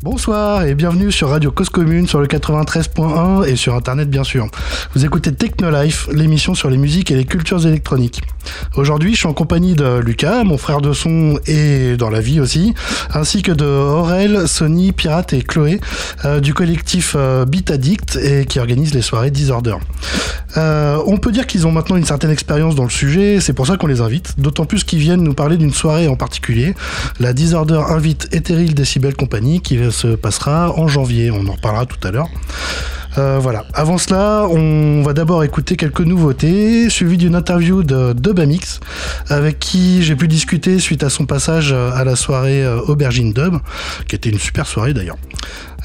Bonsoir et bienvenue sur Radio Cause Commune sur le 93.1 et sur internet bien sûr. Vous écoutez Technolife, l'émission sur les musiques et les cultures électroniques. Aujourd'hui, je suis en compagnie de Lucas, mon frère de son et dans la vie aussi, ainsi que de Aurel, Sony, Pirate et Chloé euh, du collectif euh, Beat Addict et qui organise les soirées Disorder. Euh, on peut dire qu'ils ont maintenant une certaine expérience dans le sujet, c'est pour ça qu'on les invite, d'autant plus qu'ils viennent nous parler d'une soirée en particulier. La Disorder invite Ethereal Decibel Company qui se passera en janvier, on en reparlera tout à l'heure. Euh, voilà. Avant cela, on va d'abord écouter quelques nouveautés, suivi d'une interview de Dubamix, avec qui j'ai pu discuter suite à son passage à la soirée euh, Aubergine Dub, qui était une super soirée d'ailleurs.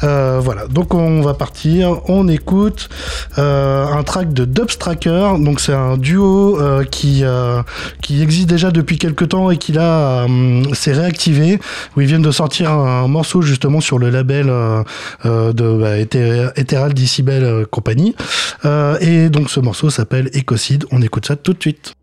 Euh, voilà, donc on va partir, on écoute euh, un track de Dubstracker, donc c'est un duo euh, qui, qui existe déjà depuis quelques temps et qui là s'est réactivé, où ils viennent de sortir un, morceau justement sur le label de bah, Ethereal Company, et donc ce morceau s'appelle Ecocide, on écoute ça tout de suite.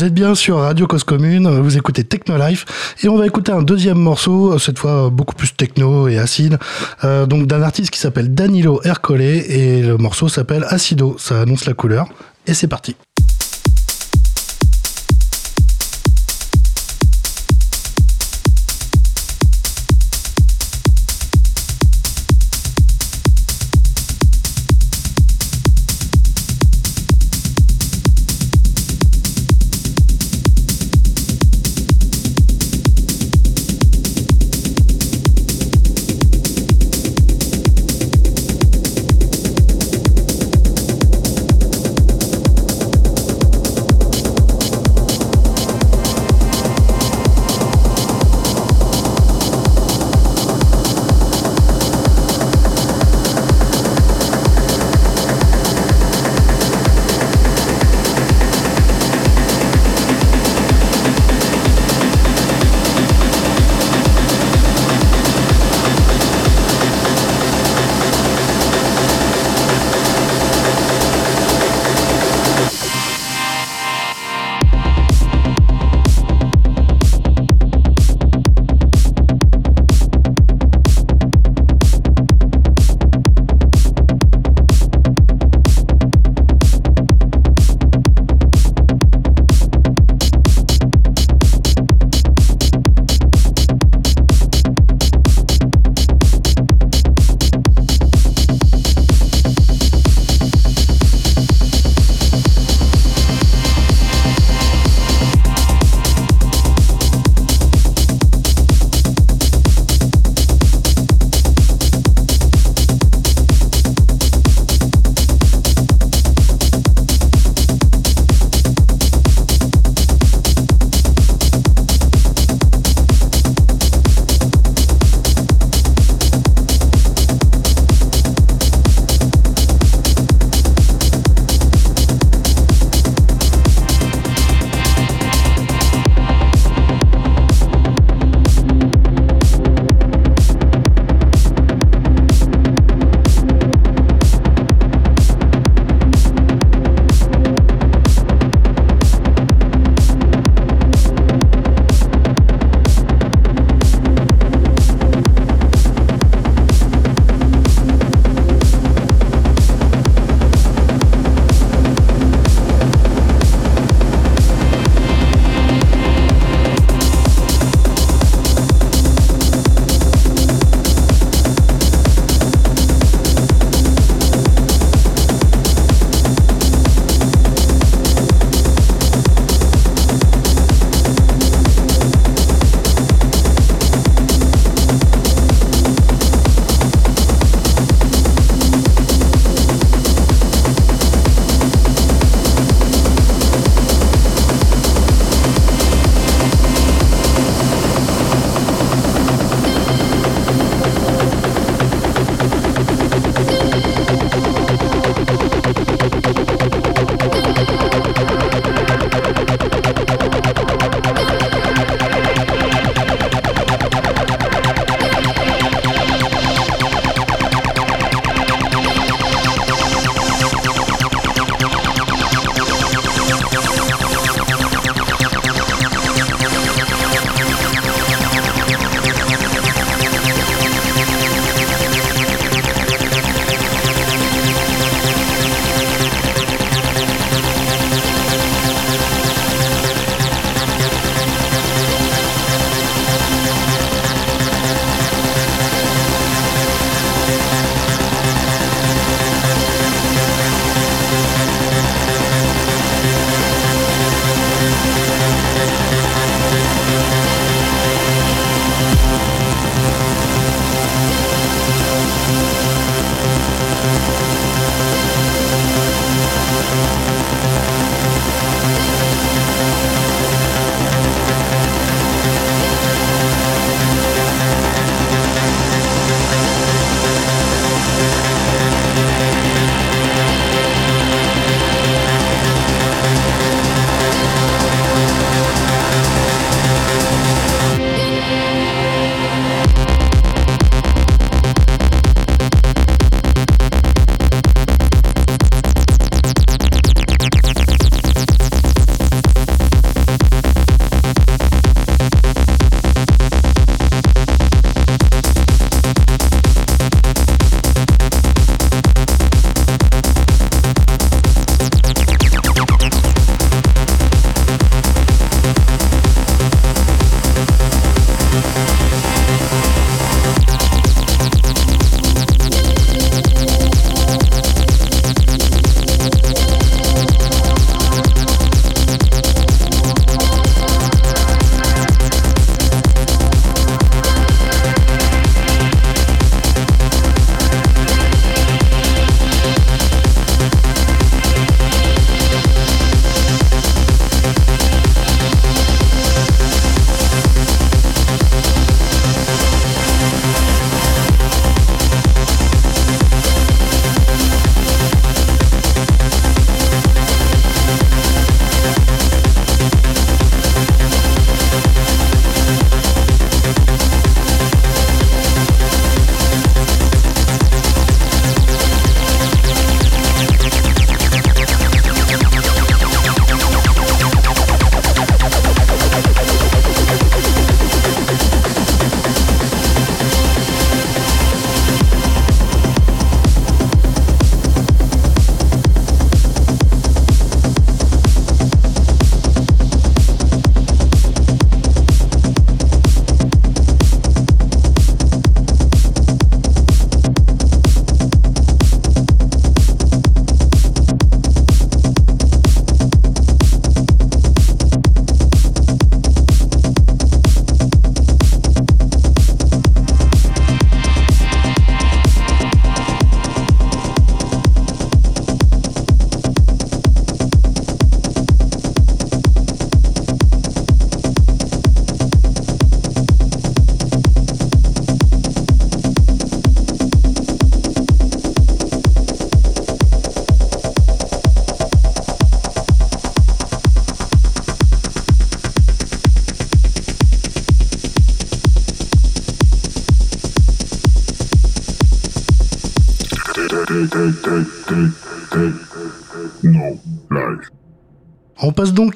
Vous êtes bien sur Radio Cause Commune, vous écoutez Techno Life et on va écouter un deuxième morceau, cette fois beaucoup plus techno et acide, euh, donc d'un artiste qui s'appelle Danilo Ercole et le morceau s'appelle Acido, ça annonce la couleur et c'est parti.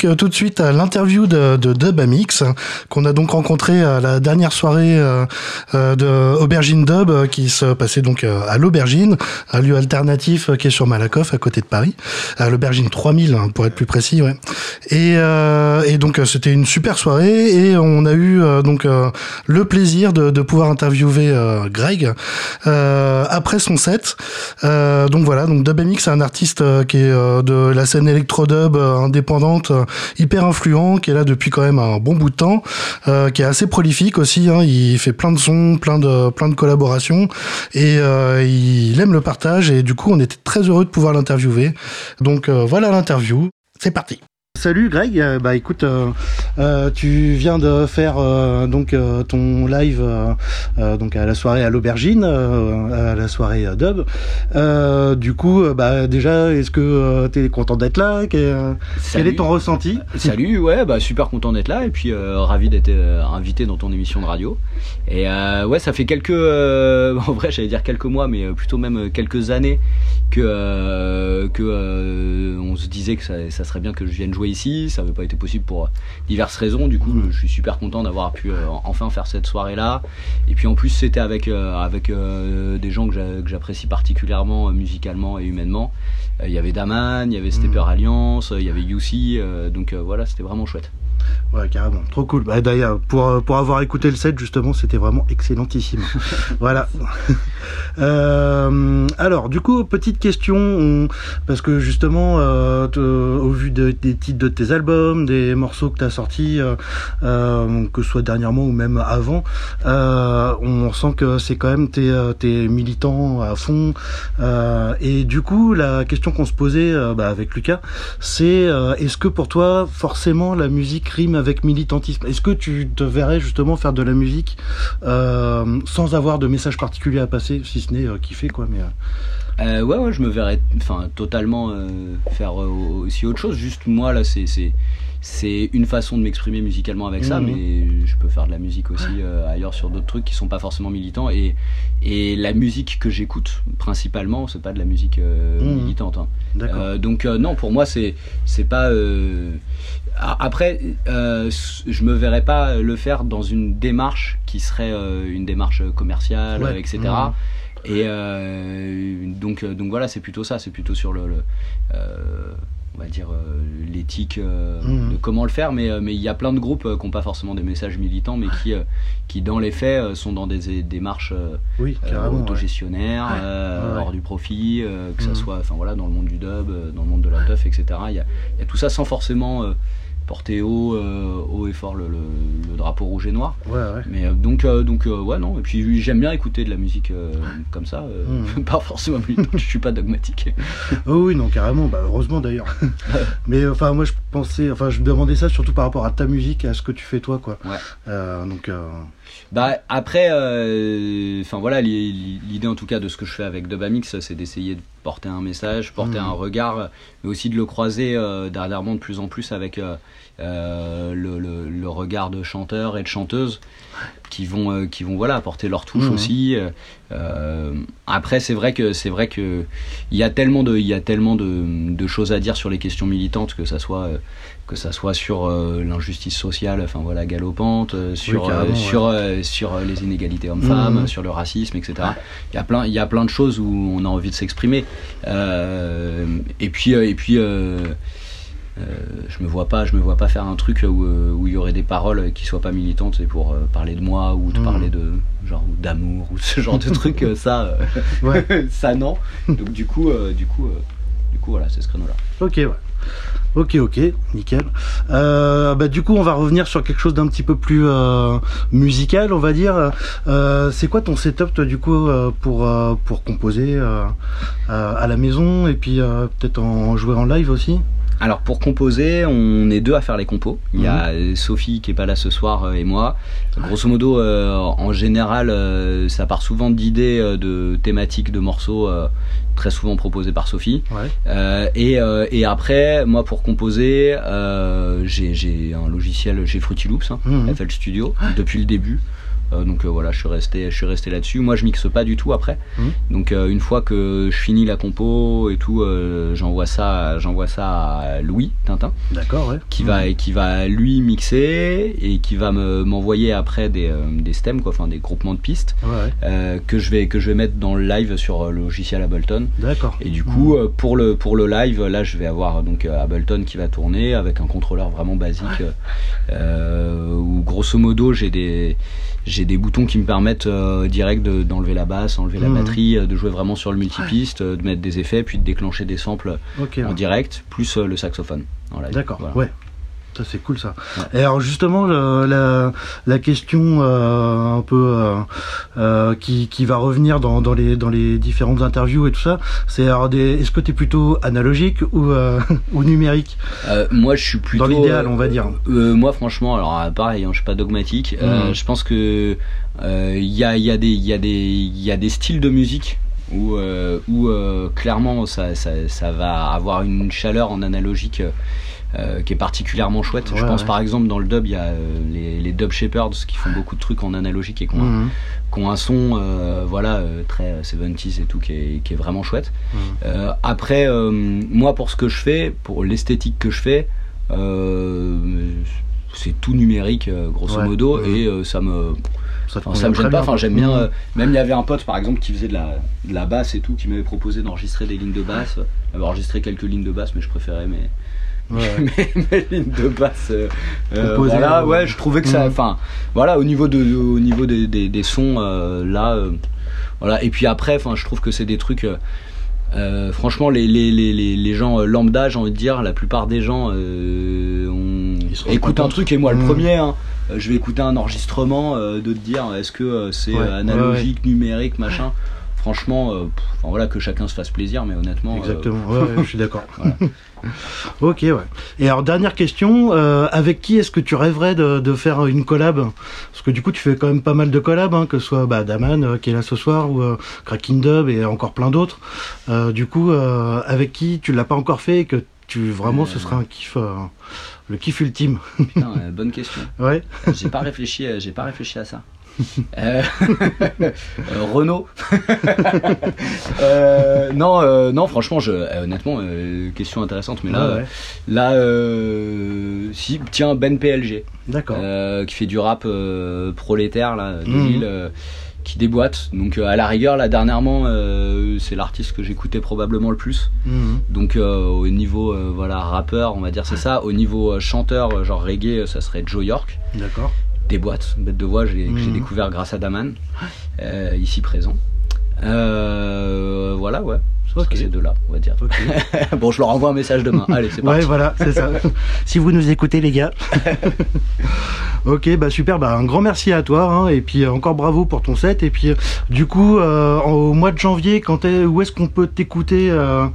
Euh, tout de suite à l'interview de, de Dub Amix, qu'on a donc rencontré à la dernière soirée euh, euh, de Aubergine Dub, qui se passait donc à l'Aubergine, un lieu alternatif qui est sur Malakoff, à côté de Paris, à l'Aubergine 3000, hein, pour être plus précis, ouais. Et, et donc c'était une super soirée, et on a eu donc le plaisir de, de pouvoir interviewer Greg après son set. donc voilà, donc Dub Amix, c'est un artiste qui est de la scène électro-dub indépendante euh, hyper influent, qui est là depuis quand même un bon bout de temps, euh, qui est assez prolifique aussi. Hein. il fait plein de sons, plein de plein de collaborations, et euh, il aime le partage. Et du coup, on était très heureux de pouvoir l'interviewer. Donc voilà l'interview. C'est parti. Salut Greg, euh, bah écoute, euh, euh, tu viens de faire donc ton live donc à la soirée à l'aubergine, à la soirée dub. du coup, bah déjà, est-ce que tu es content d'être là? Quel est ton ressenti? Salut, ouais, bah super content d'être là et puis ravi d'être invité dans ton émission de radio. Et ouais, ça fait quelques, en vrai, j'allais dire quelques mois, mais plutôt même quelques années que que on se disait que ça, ça serait bien que je vienne jouer ici. Ça n'avait pas été possible pour diverses raisons. Du coup, je suis super content d'avoir pu euh, enfin faire cette soirée-là. Et puis en plus, c'était avec, euh, avec euh, des gens que j'apprécie particulièrement musicalement et humainement. Il y avait Daman, il y avait Stepper mm. Alliance, il y avait UC. donc voilà, c'était vraiment chouette. Ouais, carrément. Trop cool. Bah, d'ailleurs, pour, pour avoir écouté le set, justement, c'était vraiment excellentissime. voilà. Euh, alors, du coup, petite question, parce que justement, euh, au vu des titres de tes albums, des morceaux que tu as sortis, euh, que ce soit dernièrement ou même avant, on sent que c'est quand même tes, tes militants à fond. et du coup, la question qu'on se posait bah, avec Lucas, c'est est-ce que pour toi, forcément, la musique avec militantisme. Est-ce que tu te verrais justement faire de la musique euh, sans avoir de message particulier à passer, si ce n'est euh, kiffer quoi mais, euh. ouais, ouais, je me verrais enfin, totalement faire aussi autre chose. Juste moi, là, c'est c'est une façon de m'exprimer musicalement avec ça, mhm. mais je peux faire de la musique aussi ailleurs sur d'autres trucs qui sont pas forcément militants. Et, et la musique que j'écoute principalement, c'est pas de la musique mhm. militante. Hein. donc non, pour moi, c'est c'est pas après, euh, je me verrais pas le faire dans une démarche qui serait euh, une démarche commerciale, etc. Mmh. Et euh, donc, donc voilà, c'est plutôt ça, c'est plutôt sur le, on va dire l'éthique mmh. de comment le faire. Mais mais il y a plein de groupes qui n'ont pas forcément des messages militants, mais qui qui dans les faits sont dans des démarches oui, autogestionnaires, hors du profit, que ça mmh. soit, enfin voilà, dans le monde du dub, dans le monde de la teuf, etc. Il y a, y a, tout ça sans forcément porter haut, euh, haut et fort le, drapeau rouge et noir. Ouais, ouais. Mais euh, donc, euh, donc ouais, non. Et puis j'aime bien écouter de la musique comme ça. Mmh. Pas forcément, je suis pas dogmatique. oh oui, non, carrément. Bah, heureusement d'ailleurs. Mais enfin, moi je pensais, enfin, je me demandais ça surtout par rapport à ta musique et à ce que tu fais toi, quoi. Ouais. donc. Bah après, enfin voilà, l'idée en tout cas de ce que je fais avec Dubamix, c'est d'essayer de porter un message, porter mmh. un regard, mais aussi de le croiser dernièrement de plus en plus avec euh, le, le, regard de chanteurs et de chanteuses qui vont, euh, qui vont voilà, apporter leur touche mmh. aussi. Euh, après, c'est vrai que c'est vrai que il y a tellement de, il y a tellement de, de, choses à dire sur les questions militantes que ça soit que ça soit sur l'injustice sociale, enfin voilà galopante, sur sur sur les inégalités hommes-femmes, mmh. sur le racisme, etc. Il y a plein il y a plein de choses où on a envie de s'exprimer. et puis et puis euh, je me vois pas je me vois pas faire un truc où, euh, où il y aurait des paroles qui soient pas militantes c'est pour euh, parler de moi ou de hmm. parler de genre d'amour ou ce genre de truc ça ça non donc du coup du coup du coup voilà c'est ce créneau là ok ouais Ok, ok, nickel. bah, du coup, on va revenir sur quelque chose d'un petit peu plus musical, on va dire. c'est quoi ton setup, toi, du coup, pour, pour composer à la maison et puis peut-être en jouer en live aussi? Alors pour composer, on est deux à faire les compos. Il y a mhm. Sophie qui est pas là ce soir euh, et moi. Grosso modo, euh, en général, euh, ça part souvent d'idées de thématiques de morceaux très souvent proposés par Sophie. Et, après, moi pour composer, j'ai un logiciel chez Fruity Loops, hein, mhm. FL Studio, depuis le début. Donc voilà, je suis resté, je suis resté là-dessus. Moi, je mixe pas du tout après. Mhm. Donc une fois que je finis la compo et tout, j'envoie ça, j'envoie ça à Louis Tintin. D'accord, ouais. Qui va, qui va lui mixer et qui va me, m'envoyer après des, des stems, quoi, enfin des groupements de pistes Ouais, que je vais, que je vais mettre dans le live sur le logiciel Ableton. D'accord. Et du coup, euh, pour le pour le live, là, je vais avoir donc euh, Ableton qui va tourner avec un contrôleur vraiment basique, euh, où grosso modo, j'ai des j'ai des boutons qui me permettent euh, direct de- d'enlever la basse, enlever la Mhm. batterie, euh, de jouer vraiment sur le multipiste, euh, de mettre des effets, puis de déclencher des samples en ouais. direct, plus le saxophone. en live. D'accord, Voilà. ouais. Ça c'est cool ça. Ouais. Et alors justement le- la, la question euh, un peu euh, euh, qui, qui va revenir dans, dans les dans les différentes interviews et tout ça, c'est alors des est-ce que tu es plutôt analogique ou euh, ou numérique moi, je suis plutôt Dans l'idéal, on va dire. moi, franchement, alors euh, pareil, hein, je suis pas dogmatique. Mhm. je pense que il y a, y a des, y a des, il y a des styles de musique où, euh, où euh, clairement ça, ça, ça va avoir une chaleur en analogique. Euh, qui est particulièrement chouette. je pense ouais. par exemple dans le dub, il y a euh, les, les dub shepherds qui font beaucoup de trucs en analogique et qui ont, un- Mhm. qui ont un son euh, voilà très 70s et tout qui est, qui est vraiment chouette. Mhm. Après, moi pour ce que je fais, pour l'esthétique que je fais, c'est tout numérique grosso Ouais. modo Mhm. et ça me Ça, enfin, me gêne pas. Enfin j'aime bien. Euh, même il y avait un pote par exemple qui faisait de la, de la basse et tout, qui m'avait proposé d'enregistrer des lignes de basse. Il avait enregistré quelques lignes de basse, mais je préférais mes Ouais, mes, mes lignes de basse. euh, euh, Composées, voilà, ouais, je trouvais que ça. Mhm. Enfin, voilà, au niveau de, au niveau des, des, des sons, euh, là, euh, voilà. Et puis après, enfin, je trouve que c'est des trucs. euh, euh, franchement, les, les, les, les, les gens euh, lambda, j'ai envie de dire, la plupart des gens euh, on écoute un truc et moi le Mhm. premier, hein, je vais écouter un enregistrement euh, de te dire est-ce que euh, c'est Ouais, analogique, numérique, machin. Franchement, euh, pff, enfin voilà, que chacun se fasse plaisir, mais honnêtement. euh, Exactement, ouais, je suis d'accord. Voilà. ok, ouais. Et alors, dernière question, euh, avec qui est-ce que tu rêverais de, de faire une collab? Parce que du coup, tu fais quand même pas mal de collabs, hein, que ce soit bah, Daman, qui est là ce soir, ou Cracking Dub, et encore plein d'autres. Du coup, avec qui tu l'as pas encore fait et que tu vraiment ce Euh. sera un kiff, le kiff ultime? Putain, bonne question. Ouais, J'ai pas réfléchi, j'ai pas réfléchi à ça. Euh, euh, Renault. Euh, non, non, franchement, je, honnêtement, question intéressante, mais là, ouais, là, si, tiens, Ben PLG, d'accord. qui fait du rap prolétaire là, de Mhm. Lille, qui déboîte. Donc euh, à la rigueur, là dernièrement, euh, c'est l'artiste que j'écoutais probablement le plus. Mhm. Donc euh, au niveau voilà rappeur, on va dire c'est ça. Au niveau chanteur, genre reggae, ça serait Joe York. D'accord. Des boîtes, bête de voix, j'ai- que j'ai Mhm. découvert grâce à Daman, euh, ici présent. Euh, voilà, ouais. Ce Ok. serait ces deux-là, on va dire. Bon, je leur envoie un message demain. Allez, c'est Ouais, parti. voilà, c'est ça. si vous nous écoutez, les gars. ok, bah super, bah un grand merci à toi, hein, et puis euh, encore bravo pour ton set. Et puis, euh, du coup, euh, au mois de janvier, quand est, où est-ce qu'on peut t'écouter euh,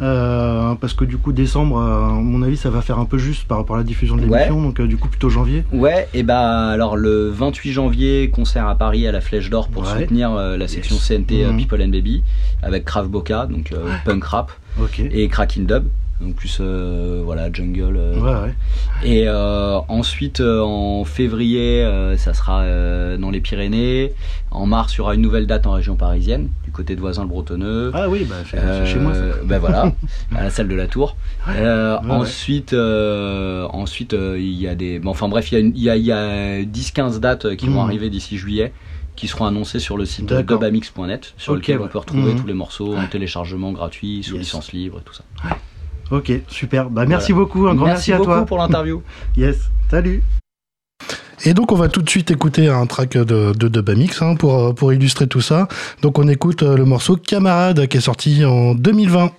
euh, Parce que du coup, décembre, à mon avis, ça va faire un peu juste par rapport à la diffusion de Ouais. l'émission, donc du coup, plutôt janvier. Ouais, et bah alors le 28 janvier, concert à Paris à la Flèche d'Or pour Ouais. soutenir la section Yes. CNT Mhm. People and Baby avec Krav Boca, donc euh, punk rap, et Cracking Dub, donc plus euh, voilà jungle. euh, Ouais. Et ensuite en février, ça sera dans les Pyrénées. En mars, il y aura une nouvelle date en région parisienne, du côté de Voisin le Bretonneux. Ah oui, bah chez moi ça. Ben voilà, à la salle de la Tour. Ensuite, ensuite il y a des. bon, enfin bref, il y a, une- il y a, il y a 10-15 dates qui vont Mhm. arriver d'ici juillet, qui seront annoncées sur le site D'accord. dubamix.net, sur lequel on peut retrouver Mhm. tous les morceaux en téléchargement gratuit, sous Yes. licence libre et tout ça. Ok, super. Bah merci Voilà. beaucoup, un grand merci, beaucoup à toi. pour l'interview. Yes, salut. Et donc on va tout de suite écouter un track de, de Dubamix hein, pour, euh, pour illustrer tout ça. Donc on écoute euh, le morceau Camarade qui est sorti en 2020.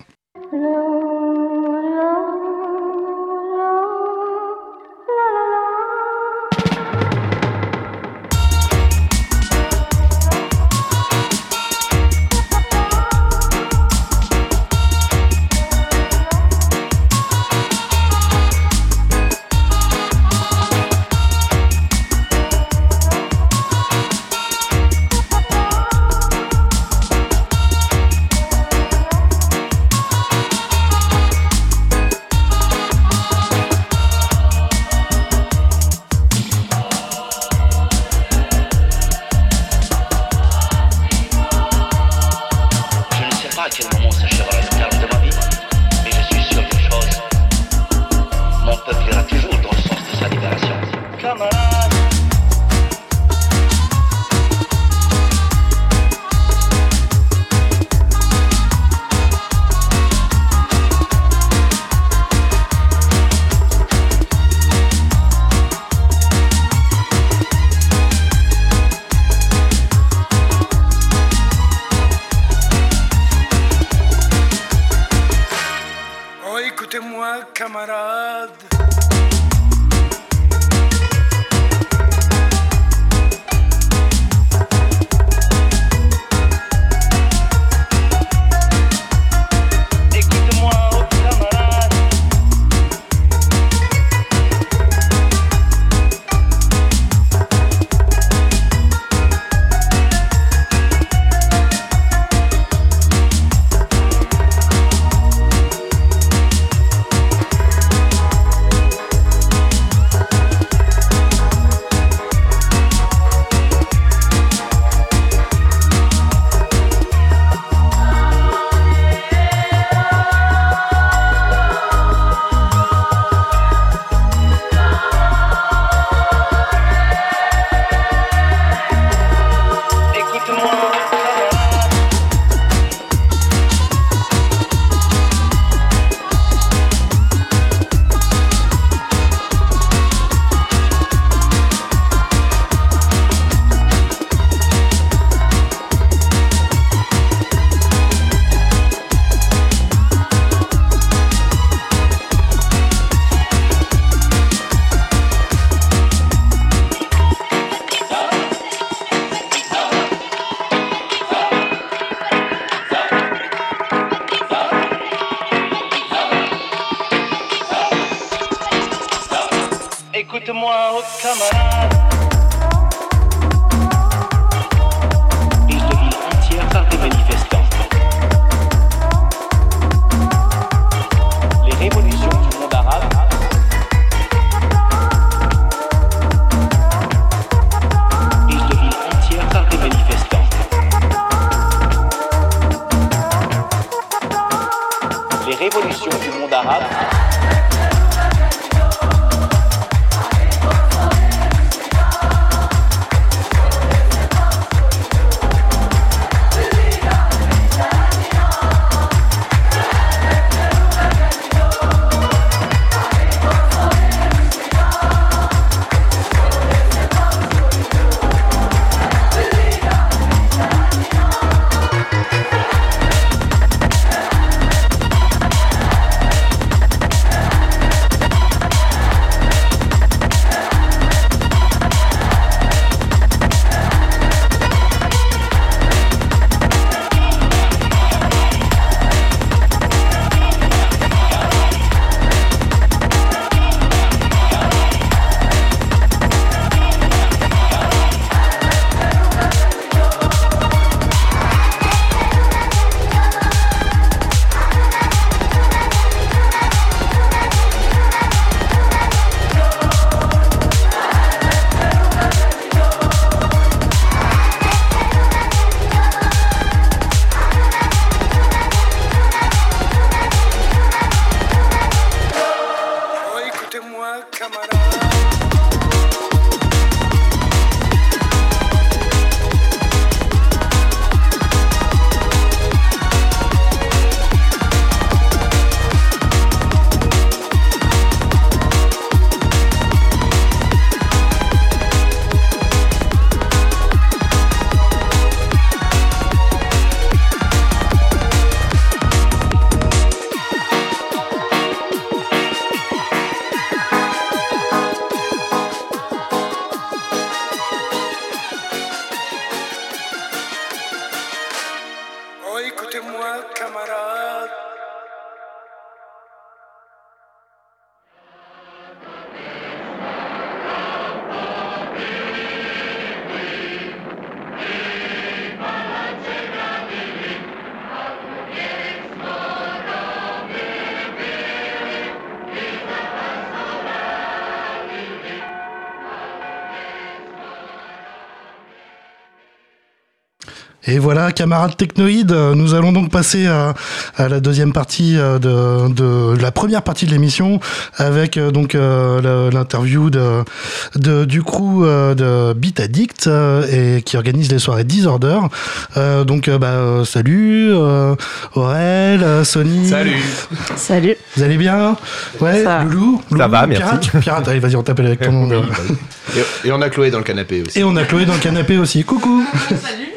Voilà, camarades technoïdes, nous allons donc passer à, la deuxième partie euh, de, la première partie de l'émission avec euh, donc euh, l'interview de, du crew de Beat Addict et qui organise les soirées Disorder. donc bah, salut Aurel, Sony. Salut. Salut. Vous allez bien? Ouais, Loulou, Ça va, merci. Pirate, Pirate allez vas-y on t'appelle avec ton nom. et, et on a Chloé dans le canapé aussi. Et on a Chloé dans le canapé aussi. Coucou. Salut.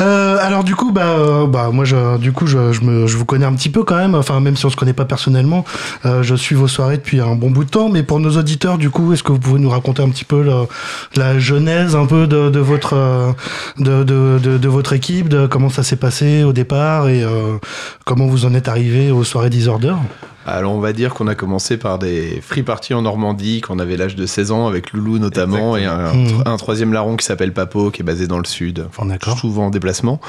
Euh, alors du coup, bah, euh, bah moi, je, du coup, je, je, me, je vous connais un petit peu quand même. Enfin, même si on se connaît pas personnellement, euh, je suis vos soirées depuis un bon bout de temps. Mais pour nos auditeurs, du coup, est-ce que vous pouvez nous raconter un petit peu la, la genèse un peu de, de votre euh, de, de, votre équipe, de comment ça s'est passé au départ et euh, comment vous en êtes arrivé aux soirées Disorder Alors on va dire qu'on a commencé par des free parties en Normandie quand on avait l'âge de 16 ans avec Loulou notamment et un, un troisième larron qui s'appelle Papo qui est basé dans le sud, enfin, souvent en déplacement.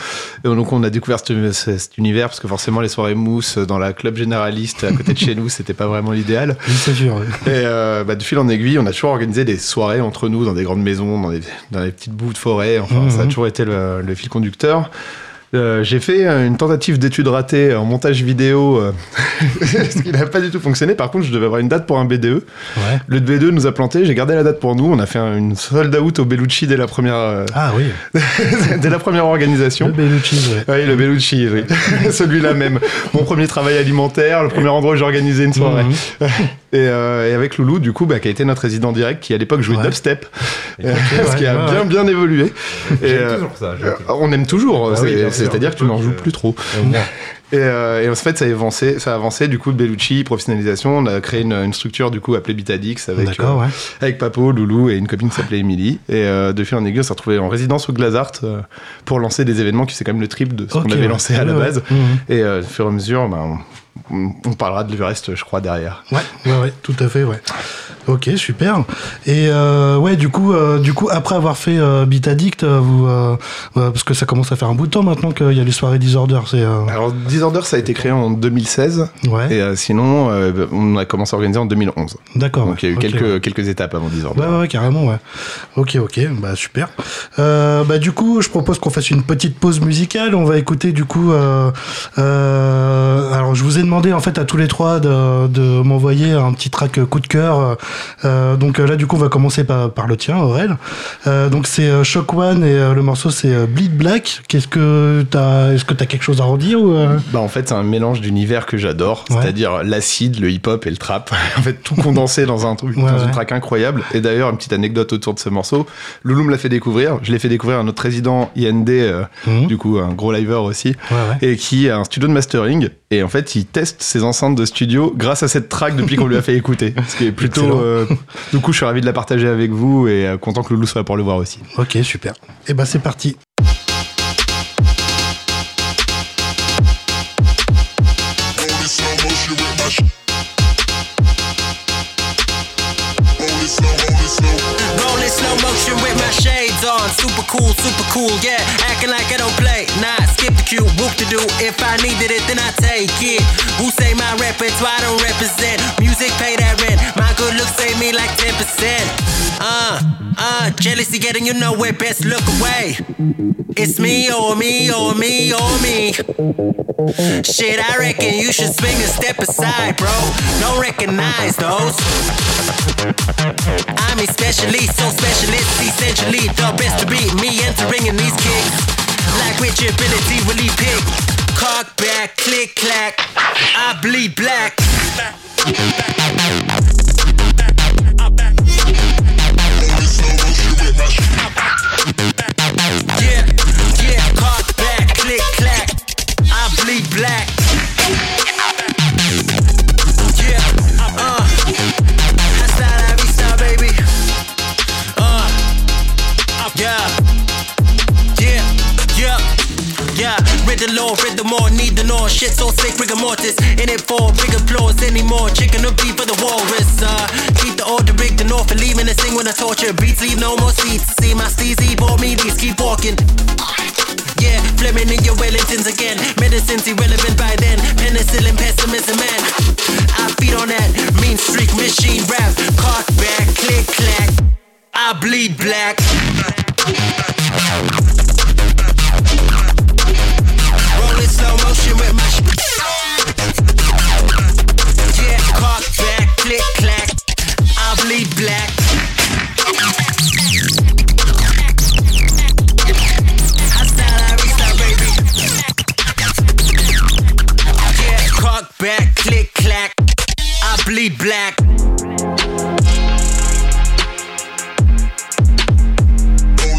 Et donc on a découvert cet, cet univers parce que forcément les soirées mousse dans la club généraliste à côté de chez nous c'était pas vraiment l'idéal. Oui, c'est sûr. ouais. Et euh, bah, de fil en aiguille on a toujours organisé des soirées entre nous dans des grandes maisons, dans des, dans des petites bouts de forêt. Enfin Mhm. ça a toujours été le, le fil conducteur. Euh, j'ai fait une tentative d'étude ratée en montage vidéo, euh, ce qui n'a pas du tout fonctionné. Par contre, je devais avoir une date pour un BDE. Ouais. Le BDE nous a planté, j'ai gardé la date pour nous. On a fait un- une sold out au Bellucci dès la première, euh, Ah oui. dès la première Le organisation. Bellucci, ouais. Oui, le Bellucci, oui. celui-là même. Mon premier travail alimentaire, le premier endroit où j'ai organisé une soirée. Mhm. Et, euh, et avec Loulou, du coup, bah, qui a été notre résident direct, qui à l'époque jouait Ouais. dubstep, Ok, ce qui ouais, a ouais, bien bien évolué. Et, euh, toujours ça. euh, on aime toujours, Ah oui, c'est-à-dire que tu n'en joues euh, plus trop. Et, euh, et en fait, ça a avancé, ça a avancé du coup, Bellucci, professionnalisation. On a créé une, une structure du coup appelée Bitadix avec, D'accord, euh, ouais. avec Papo, Loulou et une copine qui s'appelait Émilie. Et euh, de fil en aiguille, on s'est retrouvé en résidence au Glazart euh, pour lancer des événements qui c'est quand même le triple de ce qu'on avait ouais. lancé à la ouais. base. Mhm. Et euh, au fur et à mesure, ben, on, on parlera de le reste, je crois, derrière. Ouais, ouais, ouais, tout à fait, ouais. Ok, super. Et euh, ouais, du coup, euh, du coup, après avoir fait euh, Beat Addict, euh, vous, parce que ça commence à faire un bout de temps maintenant qu'il y a les soirées Disorder, c'est Alors, Disorder, ça a été créé en 2016. ouais, Et sinon, on a commencé à organiser en 2011. d'accord. Donc, il y a eu quelques, ouais. quelques étapes avant Disorder. Ouais, ouais, carrément, ouais. Ok, ok, bah super. Bah du coup, je propose qu'on fasse une petite pause musicale. On va écouter du coup. Alors, je vous ai demandé en fait à tous les trois de, de m'envoyer un petit track coup de cœur. Euh, donc euh, là, du coup, on va commencer par, par le tien, Aurel. Euh, donc c'est Shock One et le morceau c'est Bleed Black. Qu'est-ce que t'as Est-ce que t'as quelque chose à redire ou Bah en fait c'est un mélange d'univers que j'adore, Ouais. c'est-à-dire l'acide, le hip-hop et le trap. en fait tout condensé dans un truc, Ouais, dans ouais. une track incroyable. Et d'ailleurs une petite anecdote autour de ce morceau, Loulou me l'a fait découvrir. Je l'ai fait découvrir à notre résident IND, euh, Mhm. du coup un gros liver aussi, et qui a un studio de mastering. Et en fait il teste ses enceintes de studio grâce à cette track depuis qu'on lui a fait écouter. Ce qui est plutôt. Euh, du coup je suis ravi de la partager avec vous et euh, content que Loulou soit là pour le voir aussi. Ok, super. Et bah c'est parti. Super cool, super cool, yeah. Acting like I don't play. Skip the cue, whoop to do. If I needed it, then I take it. Who say my repertoire don't represent? Music pay that rent. My good looks save me like 10%. Uh, uh, jealousy getting you nowhere, best look away. It's me or me or me or me. Shit, I reckon you should swing a step aside, bro. Don't recognize those. I'm especially so specialist, essentially the best to beat me entering in these kicks. Like which ability will he pick? Cock back, click clack, I bleed black. Rolling slow motion the law, read the more, need the law. Shit so sick, rigor mortis. In it for big applause anymore. Chicken or beef for the walrus. Uh, keep the order, rig the north, and leaving the sing when I torture. Beats leave no more seats. See my steezy, bought me these, keep walking. Yeah, Fleming in your Wellingtons again. Medicine's irrelevant by then. Penicillin, pessimism, man. I feed on that mean streak machine rap. Cock back, click clack. I bleed black. Motion with my sh- Yeah, cock back, click clack. I bleed black. Yeah, cock back, click clack. I bleed black.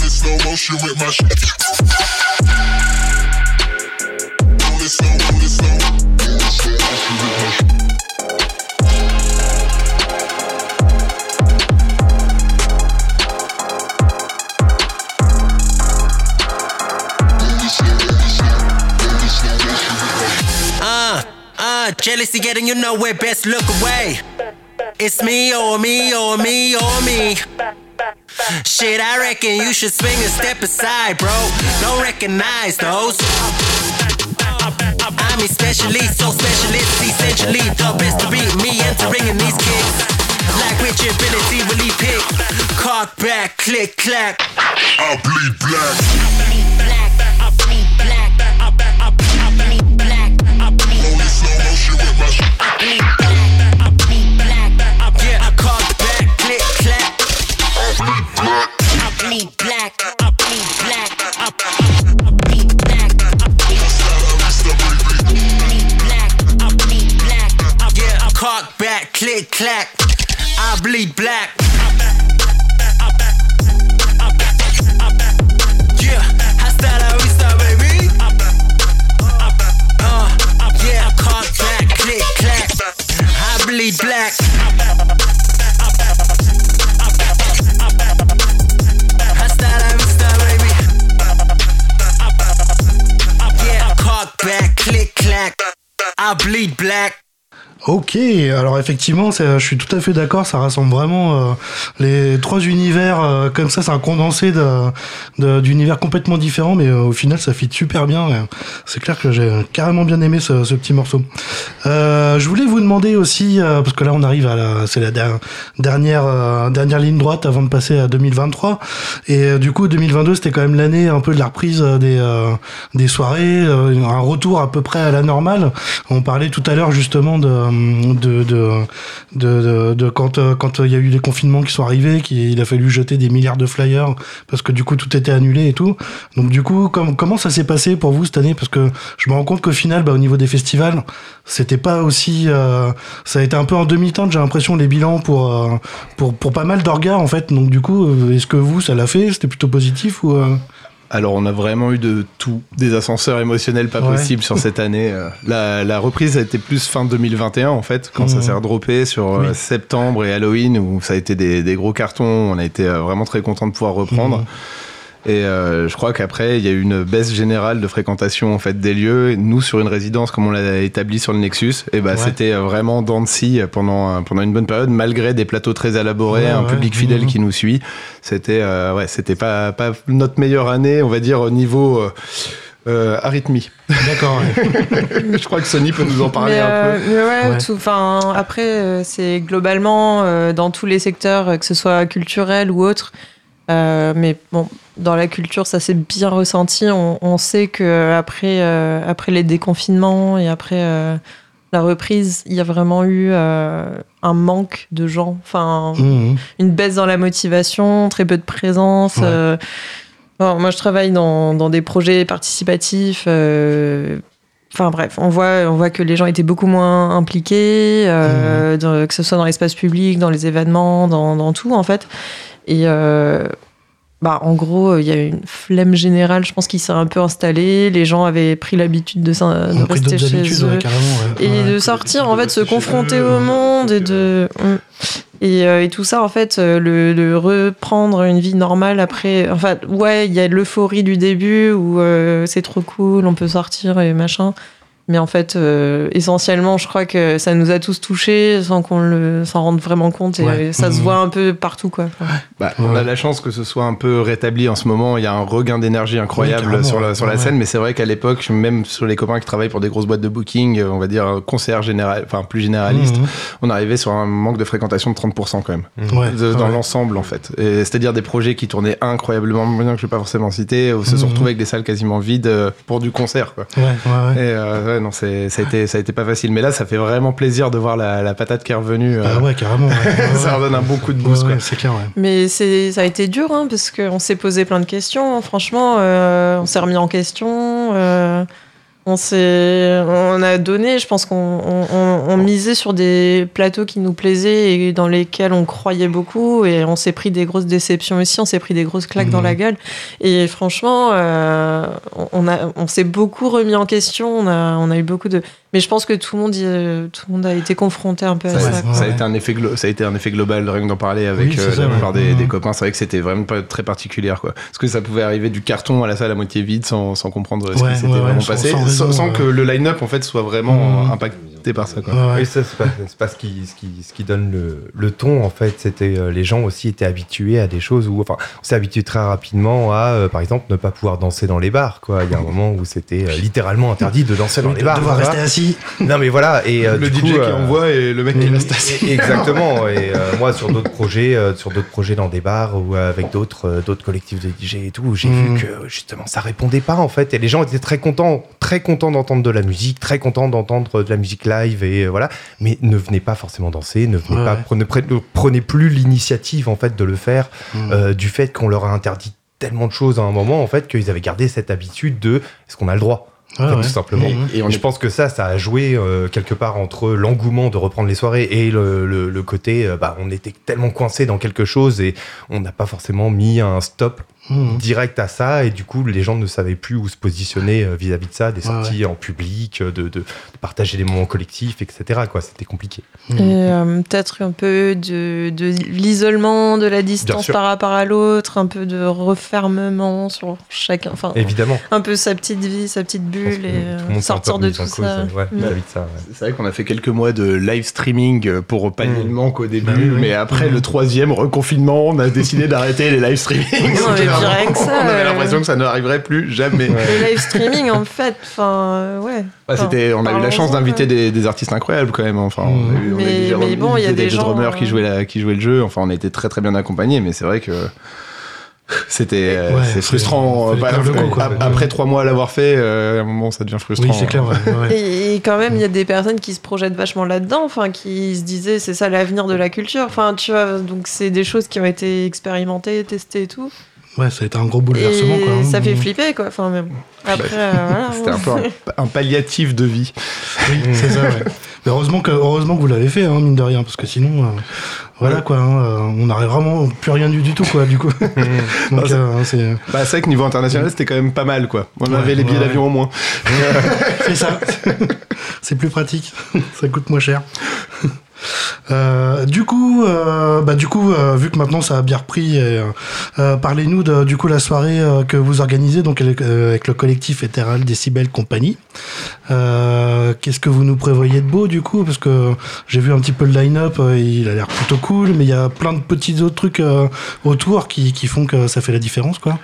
Slow motion with my uh, jealousy getting you nowhere, best look away. It's me or me or me or me. Shit, I reckon you should swing a step aside, bro. Don't recognize those. I'm especially so specialist, essentially the best to beat me entering in these kicks. Like which ability will he pick? Cock back, click, clack. I bleed black. Roll clack. I bleed black. Yeah, hasta la vista, baby. Uh, yeah, clack. I bleed black. Hasta la vista, baby. Yeah, clack. I bleed black. Ok, alors effectivement, c'est- je suis tout à fait d'accord, ça rassemble vraiment euh, les trois univers euh, comme ça, c'est un condensé de- de- d'univers complètement différents, mais euh, au final, ça fit super bien. et C'est clair que j'ai carrément bien aimé ce, ce petit morceau. Euh, je voulais vous demander aussi, euh, parce que là, on arrive à la, c'est la der- dernière euh, dernière ligne droite avant de passer à 2023, et euh, du coup, 2022, c'était quand même l'année un peu de la reprise euh, des euh, des soirées, euh, un retour à peu près à la normale. On parlait tout à l'heure justement de de de de, de- de quand euh, quand il y a eu les confinements qui sont arrivés, qu'il a fallu jeter des milliards de flyers parce que du coup tout était annulé et tout. Donc du coup, comme, comment ça s'est passé pour vous cette année? Parce que je me rends compte qu'au final, bah, au niveau des festivals, c'était pas aussi, euh, ça a été un peu en demi-teinte. J'ai l'impression les bilans pour euh, pour pour pas mal d'orgas en fait. Donc du coup, euh, est-ce que vous ça l'a fait? C'était plutôt positif ou euh, Alors, on a vraiment eu de tout, des ascenseurs émotionnels pas Ouais. possibles sur cette année. Euh, La, la reprise a été plus fin 2021, en fait, quand ça Mhm. s'est redroppé sur euh, Oui. septembre et Halloween, où ça a été des, des gros cartons. On a été euh, vraiment très content de pouvoir reprendre. Mhm. Et euh, je crois qu'après, il y a eu une baisse générale de fréquentation en fait des lieux. Nous, sur une résidence, comme on l'a établi sur le Nexus, et bah, Ouais. c'était euh, vraiment scie pendant, un- pendant une bonne période, malgré des plateaux très élaborés, Ouais, un ouais. public fidèle Mhm. qui nous suit. C'était euh, ouais, c'était pas, pas notre meilleure année, on va dire, au niveau euh, euh, arythmie. D'accord. ouais. je crois que Sony peut nous en parler mais, un euh, peu. mais ouais, Ouais. tout- enfin, après, euh, c'est globalement euh, dans tous les secteurs, euh, que ce soit culturel ou autre. Euh, mais bon, dans la culture, ça s'est bien ressenti. On, on sait que après, euh, après les déconfinements et après euh, la reprise, il y a vraiment eu un manque de gens. Enfin, Mhm. une baisse dans la motivation, très peu de présence. Ouais. Bon, moi, je travaille dans, dans des projets participatifs. Enfin bref, on voit, on voit que les gens étaient beaucoup moins impliqués, dans- que ce soit dans l'espace public, dans les événements, dans, dans tout en fait. Et euh, bah, en gros, il y a une flemme générale, je pense, qui s'est un peu installée. Les gens avaient pris l'habitude de, de rester chez eux ouais, et Ouais. de sortir en fait se rester chez confronter eux, au monde et de Mm. et, euh, et tout ça en fait euh, le, le reprendre une vie normale après enfin ouais il y a l'euphorie du début où euh, c'est trop cool on peut sortir et machin mais en fait euh, essentiellement je crois que ça nous a tous touchés sans qu'on le s'en rende vraiment compte et Ouais. ça se Mhm. voit un peu partout quoi Enfin, Bah, On a la chance que ce soit un peu rétabli en ce moment. Il y a un regain d'énergie incroyable Oui, sur la, sur la ouais. scène, mais c'est vrai qu'à l'époque, même sur les copains qui travaillent pour des grosses boîtes de booking, euh, on va dire concert général, enfin plus généraliste, Mhm. on arrivait sur un manque de fréquentation de 30% quand même. Ouais, De- dans ouais. l'ensemble en fait. Et C'est-à-dire des projets qui tournaient incroyablement bien que je vais pas forcément citer, où se sont retrouvés avec des salles quasiment vides euh, pour du concert. Quoi. Ouais, ouais, ouais. Et euh, ouais, non, c'est, ça, a été, ça a été pas facile. Mais là, ça fait vraiment plaisir de voir la, la patate qui est revenue. euh, Ah ouais, carrément. ouais. Ouais, ça ouais. redonne un bon coup de boost. ouais, quoi. c'est clair, ouais. Mais c'est, ça a été dur, hein, parce qu'on s'est posé plein de questions. Franchement, euh, on s'est remis en question. euh, On s'est, on a donné, je pense qu'on on, on- on misait sur des plateaux qui nous plaisaient et dans lesquels on croyait beaucoup et on s'est pris des grosses déceptions aussi, on s'est pris des grosses claques dans la gueule. Et franchement, euh, on- on a, on s'est beaucoup remis en question, on a, on a eu beaucoup de, mais je pense que tout le monde, y- euh, tout le monde a été confronté un peu à Ça, ça. ça a été un effet ça a été un effet global rien que d'en parler avec Oui, euh, ça, la ouais. plupart des, Mhm. des copains c'est vrai que c'était vraiment pas très particulière quoi parce que ça pouvait arriver du carton à la salle à moitié vide sans, sans comprendre ce Ouais, qui s'était ouais, vraiment ouais, passé sans- sans sans, raison, sans ouais. que le line-up en fait soit vraiment Mhm. Impacté par ça quoi. Ouais, ouais. Oui, ça, c'est pas, c'est pas ce, qui, ce, qui, ce qui donne le, le ton, en fait. C'était euh, les gens aussi étaient habitués à des choses où, enfin, on s'est habitué très rapidement à, euh, par exemple, ne pas pouvoir danser dans les bars, quoi. Il y a un moment où c'était euh, littéralement interdit de danser dans les de bars. devoir rester assis. Non, mais voilà. Et euh, le du DJ coup, qui euh, envoie et le mec qui et- reste assis. et- Exactement. Et euh, moi, sur d'autres projets, euh, sur d'autres projets dans des bars ou avec d'autres, euh, d'autres collectifs de DJ et tout, j'ai vu que justement ça répondait pas en fait. Et les gens étaient très contents, très contents d'entendre de la musique, très contents d'entendre de la musique live et euh, voilà. Mais ne venez pas forcément danser, ne venez Ouais, pas, ouais. prenez, plus l'initiative en fait de le faire Mhm. euh, du fait qu'on leur a interdit tellement de choses à un moment en fait qu'ils avaient gardé cette habitude de est-ce qu'on a le droit ouais. tout simplement. Et on Et est je pense que ça, ça a joué euh, quelque part entre l'engouement de reprendre les soirées et le, le- le côté, euh, bah, on était tellement coincé dans quelque chose et on n'a pas forcément mis un stop Mhm. direct à ça et du coup les gens ne savaient plus où se positionner euh, vis-à-vis de ça, des Ouais, sorties en public, euh, de, de- de partager des moments collectifs, etc. Quoi, c'était compliqué. Et euh, peut-être un peu de, de l'isolement, de la distance par rapport à l'autre, un peu de refermement sur chacun, enfin Évidemment. un peu sa petite vie, sa petite bulle et euh, sortir de tout cause, ça. ouais, vis-à-vis de ça. ouais. C'est vrai qu'on a fait quelques mois de live streaming pour pallier Mm. le manque au début, Bah oui, oui. mais après le troisième reconfinement, on a décidé d'arrêter les live streaming. Rien que ça, on avait euh, l'impression que ça n'arriverait plus jamais. Le live streaming, en fait, enfin, euh, ouais. Bah, c'était, on a eu la chance d'inviter des, des artistes incroyables quand même. Enfin, on a eu, on a eu Mais- bon, il y a des gens, drummers qui euh, jouaient la, qui jouaient le jeu. Enfin, on a été très très bien accompagnés, mais c'est vrai que c'était, euh, Ouais, c'est c'est- frustrant. Bah, coup, quoi. après trois mois à l'avoir fait, euh, à un moment, ça devient frustrant. Oui, c'est clair. ouais, ouais. Et, et quand même, il y a des personnes qui se projettent vachement là-dedans, enfin, qui se disaient c'est ça l'avenir de la culture. Enfin, tu vois, donc c'est des choses qui ont été expérimentées, testées et tout. Ouais, ça a été un gros bouleversement. Et quoi, hein. ça fait flipper, quoi. Enfin, mais bon. Après, euh, voilà. C'était un peu un, un palliatif de vie. Oui, c'est ça, ouais. Mais heureusement que, heureusement que vous l'avez fait, hein, mine de rien, parce que sinon, euh, voilà quoi, hein, euh, on n'aurait vraiment plus rien du, du tout, quoi, du coup. Donc, Ah, c'est- euh, c'est Bah, c'est vrai que niveau international, c'était quand même pas mal, quoi. On Ouais, avait les billets ouais, d'avion au moins. c'est ça. c'est plus pratique. ça coûte moins cher. Euh, du coup, euh, bah, du coup, euh, vu que maintenant ça a bien repris, parlez-nous de du coup la soirée que vous organisez donc avec, le collectif Ethereal Decibel Compagnie. Qu'est-ce que vous nous prévoyez de beau du coup? Parce que j'ai vu un petit peu le line-up, il a l'air plutôt cool, mais il y a plein de petits autres trucs autour qui, qui font que ça fait la différence, quoi.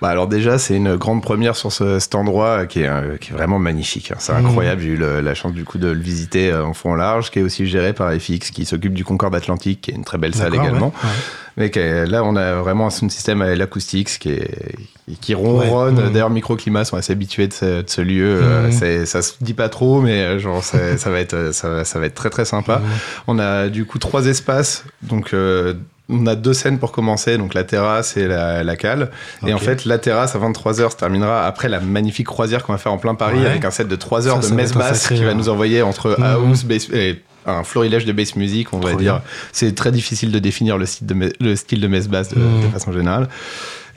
Bah alors déjà, c'est une grande première sur ce, cet endroit qui est, euh, qui est vraiment magnifique. hein. C'est Mmh. incroyable. J'ai eu le- la chance du coup de le visiter euh, en fond large, qui est aussi géré par FX, qui s'occupe du Concorde Atlantique, qui est une très belle salle également. ouais, ouais. Mais est- là, on a vraiment un sound system à l'acoustique, qui est qui ronronne. Ouais. D'ailleurs, microclimats sont assez habitués de ce, de ce lieu. Euh, Mmh. c'est- ça se dit pas trop, mais genre ça va être ça, va- ça va être très très sympa. Mmh. On a du coup trois espaces, donc. euh, on a deux scènes pour commencer, donc la terrasse et la, la cale. Et en fait, la terrasse à 23h se terminera après la magnifique croisière qu'on va faire en plein Paris Ouais. avec un set de 3 heures Ça, de messe basse sacré, qui va euh, nous envoyer entre Mhm. house, bass et un florilège de bass music, on va dire. C'est très difficile de définir le, style de le style de messe basse de, Mhm. de façon générale.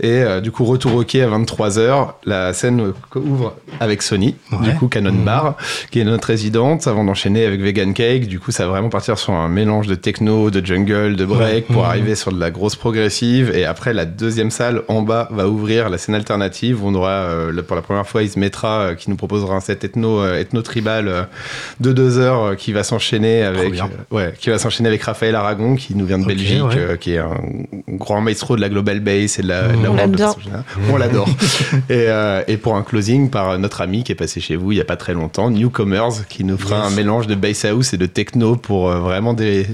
Et euh, du coup, retour au quai à 23h, la scène ouvre avec Sony, Ouais. du coup Canon Mhm. Bar, qui est notre résidente, avant d'enchaîner avec Vegan Cake. Du coup, ça va vraiment partir sur un mélange de techno, de jungle, de break, Ouais. pour Mhm. arriver sur de la grosse progressive. Et après, la deuxième salle en bas va ouvrir la scène alternative. On aura, euh, pour la première fois, Ismetra, euh, qui nous proposera un set ethno, euh, ethno-tribal euh, de deux heures, qui va s'enchaîner avec, ouais, qui va s'enchaîner avec Raphaël Aragon, qui nous vient de Belgique, ouais. qui est un grand maestro de la global bass et de la, de la. On générale. On l'adore. et, euh, et pour un closing par notre ami qui est passé chez vous il y a pas très longtemps, Newcomers, qui nous fera Yes. un mélange de bass house et de techno pour euh, vraiment des,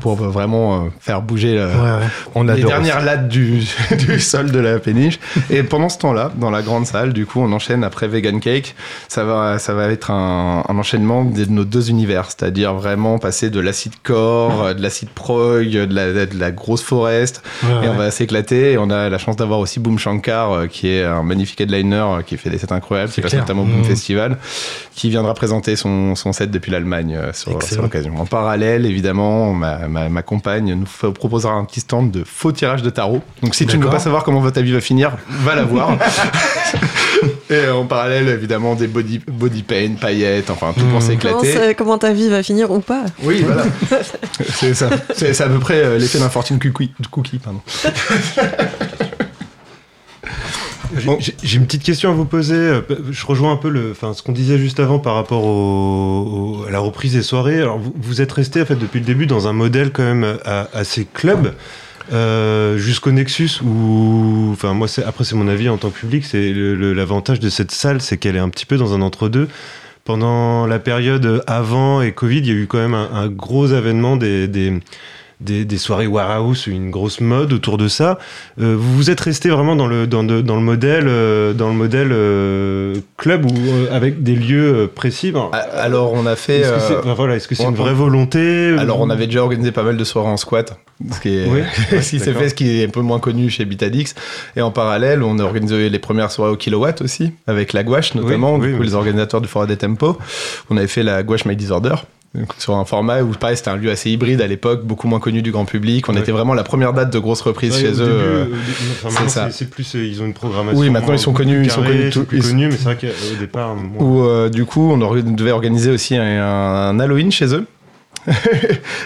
pour vraiment euh, faire bouger Ouais, ouais. On les adore. dernières lattes du, du sol de la péniche. Et pendant ce temps-là, dans la grande salle, du coup, on enchaîne après Vegan Cake. Ça va, ça va être un, un enchaînement de nos deux univers, c'est-à-dire vraiment passer de l'acide core, de l'acide prog, de la, de la grosse forest. Ouais, Et on va s'éclater. Et on a la chance chance d'avoir aussi Boom Shankar, euh, qui est un magnifique headliner, euh, qui fait des sets incroyables, qui passe notamment au Boom Mmh. Festival, qui viendra présenter son, son set depuis l'Allemagne euh, sur, sur l'occasion. En parallèle, évidemment, ma, ma, ma compagne nous proposera un petit stand de faux tirage de tarot. Donc si tu ne veux pas savoir comment ta vie va finir, va la voir. Et en parallèle, évidemment, des body, body paint, paillettes, enfin tout pour Mmh. Comment, s'éclater. ça- comment ta vie va finir ou pas? Oui, voilà. c'est ça. C'est à peu près l'effet d'un fortune cookie. cookie pardon. J'ai- une petite question à vous poser. Euh, Je rejoins un peu le, enfin, ce qu'on disait juste avant par rapport au- au- à la reprise des soirées. Alors, vous, vous êtes resté en fait depuis le début dans un modèle quand même assez club. euh, jusqu'au Nexus où, enfin moi c'est après c'est mon avis en tant que public, c'est le- le- l'avantage de cette salle, c'est qu'elle est un petit peu dans un entre-deux. Pendant la période avant et Covid, il y a eu quand même un, un gros avènement des, des, des, des soirées warehouse, une grosse mode autour de ça. Euh, vous vous êtes resté vraiment dans le, dans, de- dans le modèle, euh, dans le modèle euh, club ou euh, avec des lieux euh, précis? Alors, A- Alors on a fait. est-ce que c'est euh, enfin, voilà, est-ce que c'est on- une vraie volonté? Alors on avait déjà organisé pas mal de soirées en squat, ce qui est Oui. ce qui s'est fait, ce qui est un peu moins connu chez Bitadix. Et en parallèle, on a organisé les premières soirées au kilowatt aussi, avec la gouache notamment, Oui, du oui, coup oui. les organisateurs du Forum des Tempo. On avait fait la gouache My Disorder. Sur un format où pareil c'était un lieu assez hybride à l'époque beaucoup moins connu du grand public on Ouais. était vraiment la première date de grosse reprise Ouais, chez eux euh, enfin, c'est ça. c'est- plus, euh, ils ont une programmation. Oui, maintenant, ils sont connus, ils sont connus tous- plus ils- connus, mais c'est vrai qu'au départ, où euh, du coup on devait organiser aussi un, un Halloween chez eux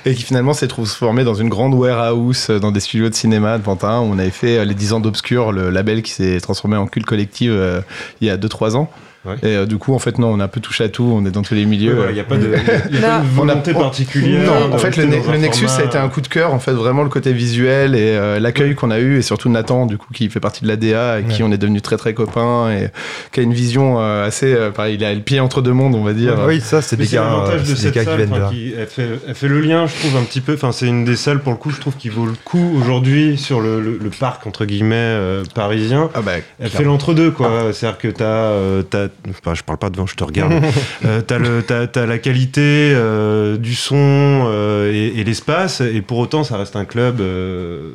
et qui finalement s'est transformé dans une grande warehouse dans des studios de cinéma de Pantin où on avait fait les 10 ans d'Obscur, le label qui s'est transformé en culte collective euh, il y a 2-3 ans. Ouais. Et euh, du coup, en fait, non, on a un peu touché à tout, on est dans tous les milieux. il n'y a pas de, y a Là- pas de On a- volonté on- particulière. Non, en fait, le, Ne- Nexus, format- ça a été un coup de cœur. En fait, vraiment le côté visuel et euh, l'accueil qu'on a eu, et surtout Nathan, du coup, qui fait partie de l'ADA, et qui Ouais. on est devenu très très copains, et qui a une vision euh, assez. euh, pareil, il a le pied entre deux mondes, on va dire. Oui, ça, c'est des c'est gars, l'avantage euh, de c'est des cette gars qui viennent de là. qui- elle, fait, elle fait le lien, je trouve, un petit peu. Enfin, c'est une des salles, pour le coup, je trouve, qui vaut le coup aujourd'hui sur le, le- le parc, entre guillemets, euh, parisien. Ah bah, Elle fait l'entre-deux, quoi. C'est-à-dire que euh, t'as, enfin, je parle pas devant, je te regarde. euh, t'as le, t'as, t'as la qualité euh, du son euh, et, et l'espace, et pour autant, ça reste un club euh,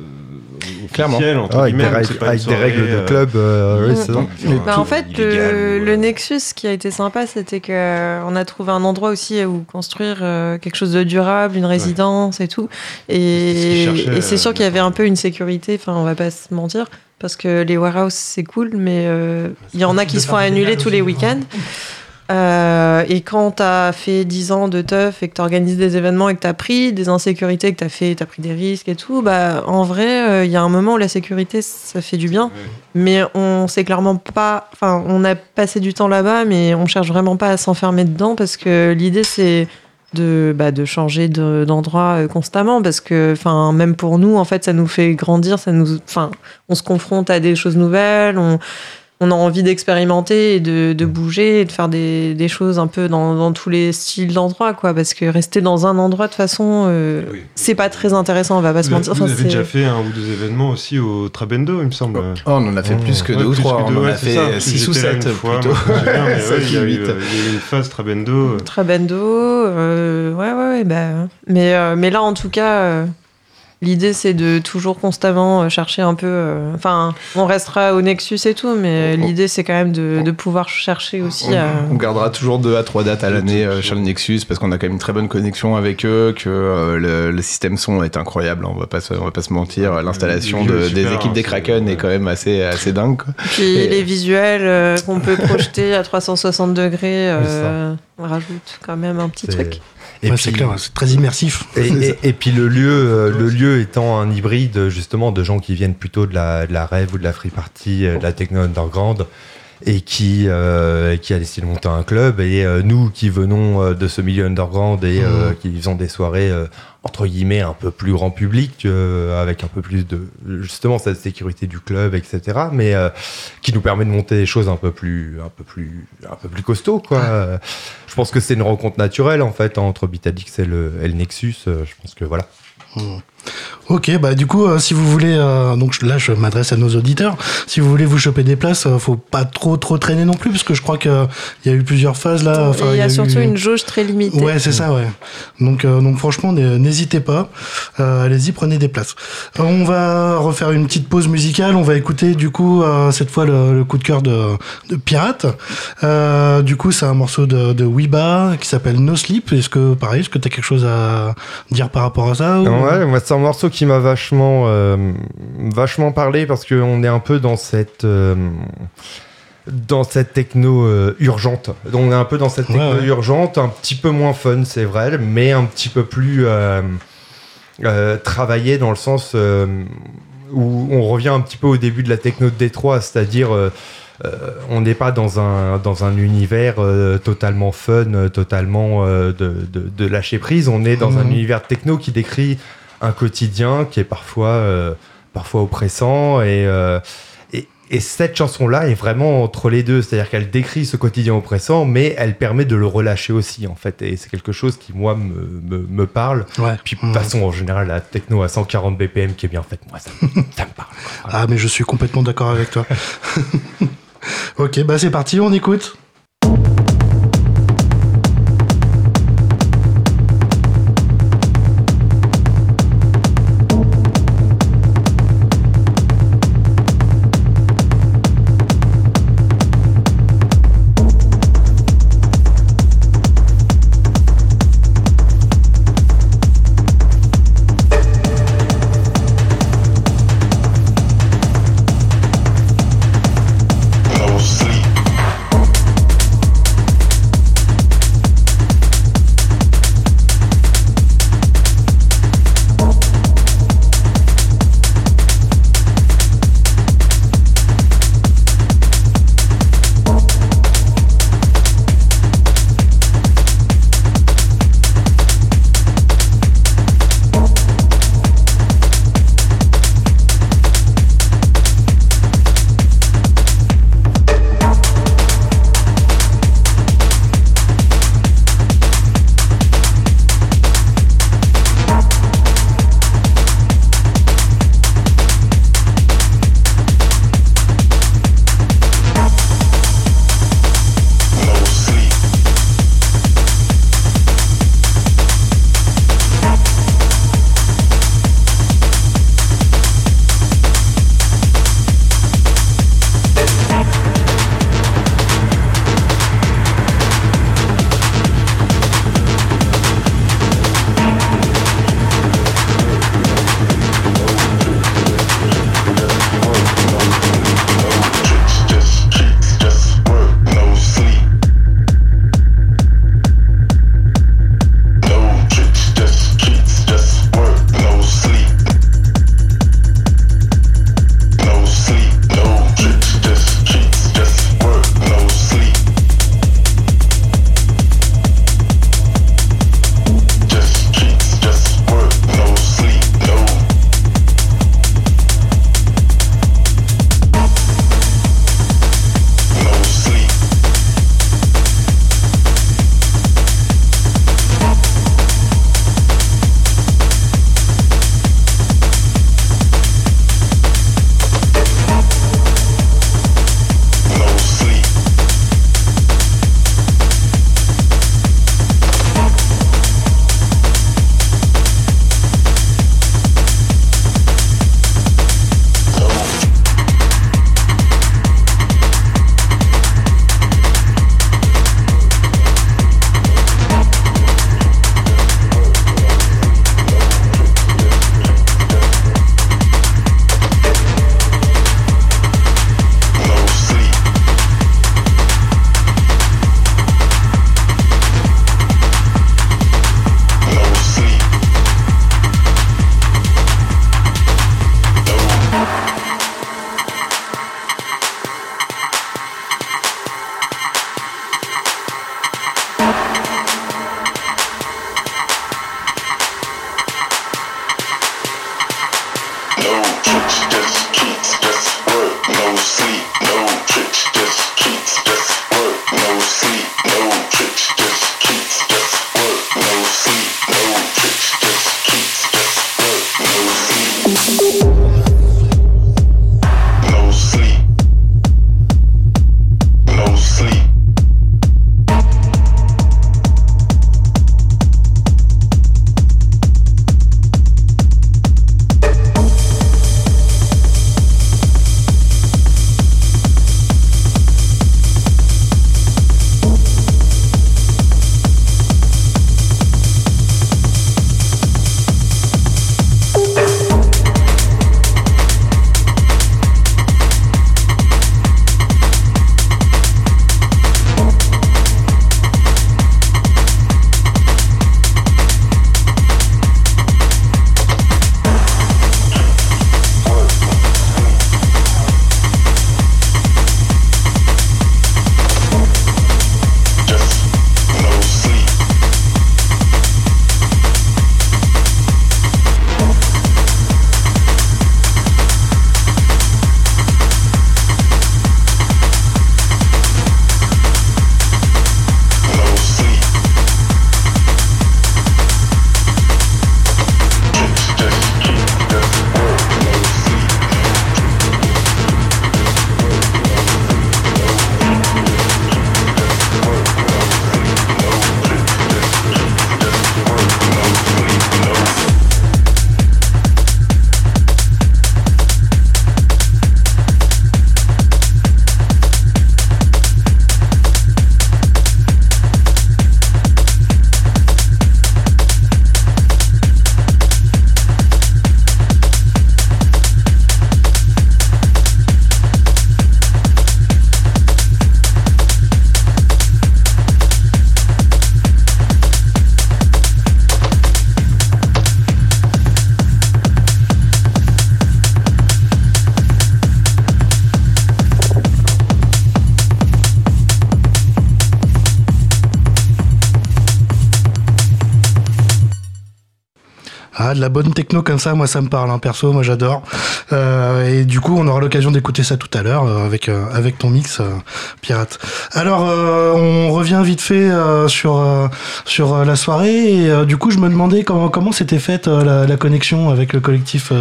Clairement. entre Ah, avec des règles, des de club, euh, oui, c'est ça. enfin, Bah, en fait, illégal le, Nexus, ce qui a été sympa, c'était que euh, on a trouvé un endroit aussi où construire euh, quelque chose de durable, une résidence et tout. C'est ce qu'ils Et, c'est sûr euh, qu'il y avait un peu une sécurité. Enfin, on va pas se mentir. Parce que les warehouses, c'est cool, mais euh, il y en a qui se font annuler tous les week-ends. Euh, et quand tu as fait 10 ans de teuf et que tu organises des événements et que tu as pris des insécurités, que tu as fait, t'as pris des risques et tout, bah, en vrai, euh, il y a un moment où la sécurité, ça fait du bien. Mais on sait clairement pas. Enfin, on a passé du temps là-bas, mais on cherche vraiment pas à s'enfermer dedans parce que l'idée, c'est de, bah, de changer de- d'endroit euh, constamment parce que enfin même pour nous en fait ça nous fait grandir ça nous enfin on se confronte à des choses nouvelles on, on a envie d'expérimenter et de, de bouger et de faire des, des choses un peu dans, dans tous les styles d'endroits quoi parce que rester dans un endroit de toute façon euh, Oui. c'est pas très intéressant on va pas se Vous, mentir vous Enfin, avez déjà fait un ou deux événements aussi au Trabendo, il me semble. Oh, on en a fait Oh. plus que Ouais, deux ou trois. On en ouais, a fait 6 ou j'étais là 7 une fois, plutôt. Sept Il y a eu huit. il y a eu une phase Trabendo. euh, Trabendo, euh, ouais, ouais, ouais, bah, mais, euh, mais là, en tout cas, euh, l'idée, c'est de toujours constamment euh, chercher un peu. euh, Enfin, on restera au Nexus et tout, mais On- l'idée, c'est quand même de, de pouvoir chercher aussi à. On, on gardera toujours deux à trois dates à l'année euh, sur le Nexus parce qu'on a quand même une très bonne connexion avec eux, que euh, le, le système son est incroyable. On va pas se, on va pas se mentir. L'installation de- des équipes hein, des Kraken est quand même assez assez dingue. quoi. Puis Et- les visuels euh, qu'on peut projeter à 360 degrés euh, rajoute quand même un petit truc. Et Ouais, puis- c'est clair, c'est très immersif. Et, et- et puis le lieu, euh, le lieu étant un hybride justement de gens qui viennent plutôt de la, de la rêve ou de la free party, euh, de la techno underground, et qui, euh, qui a décidé de monter un club. Et euh, nous qui venons euh, de ce milieu underground et euh, qui faisons des soirées euh, entre guillemets un peu plus grand public, euh, avec un peu plus de justement cette sécurité du club, etc. Mais euh, qui nous permet de monter des choses un peu plus, un peu plus, un peu plus costaud, quoi. Je pense que c'est une rencontre naturelle en fait entre Bitadix et le, et le Nexus. Je pense que voilà. Ok, bah du coup, euh, si vous voulez, euh, donc là je m'adresse à nos auditeurs, si vous voulez vous choper des places, euh, faut pas trop trop traîner non plus, parce que je crois qu'il y a eu plusieurs phases là. Il y a surtout eu- une jauge très limitée. Ouais, c'est ça, ouais. Donc, euh, donc franchement, n'hésitez pas. Euh, Allez-y, prenez des places. Euh, On va refaire une petite pause musicale. On va écouter, du coup, euh, cette fois, le, le coup de cœur de, de Pirate. Euh, du coup, c'est un morceau de, de Weeba qui s'appelle No Sleep. Est-ce que, pareil, est-ce que tu as quelque chose à dire par rapport à ça ou- Ouais, moi c'est un morceau qui m'a vachement, euh, vachement parlé parce qu'on est un peu dans cette, euh, dans cette techno euh, urgente. Donc on est un peu dans cette Ouais, techno ouais. urgente, un petit peu moins fun, c'est vrai, mais un petit peu plus euh, euh, travaillé dans le sens euh, où on revient un petit peu au début de la techno de Détroit, c'est-à-dire euh, euh, on n'est pas dans un, dans un univers euh, totalement fun, euh, totalement euh, de, de, de lâcher prise. On est dans un Mhm. univers techno qui décrit un quotidien qui est parfois, euh, parfois oppressant. Et, euh, et, et cette chanson-là est vraiment entre les deux. C'est-à-dire qu'elle décrit ce quotidien oppressant, mais elle permet de le relâcher aussi, en fait. Et c'est quelque chose qui, moi, me, me, me parle. Ouais. Puis, de Mhm. toute façon, en général, la techno à 140 BPM qui est bien faite, moi, ça, ça me parle. Ah, mais je suis complètement d'accord avec toi. ok, bah c'est parti, on écoute. De la bonne techno comme ça, moi ça me parle, hein, perso, moi j'adore. Euh, et du coup, on aura l'occasion d'écouter ça tout à l'heure euh, avec euh, avec ton mix pirate. Alors, on revient vite fait sur sur la soirée et du coup, je me demandais comment comment s'était faite la, la connexion avec le collectif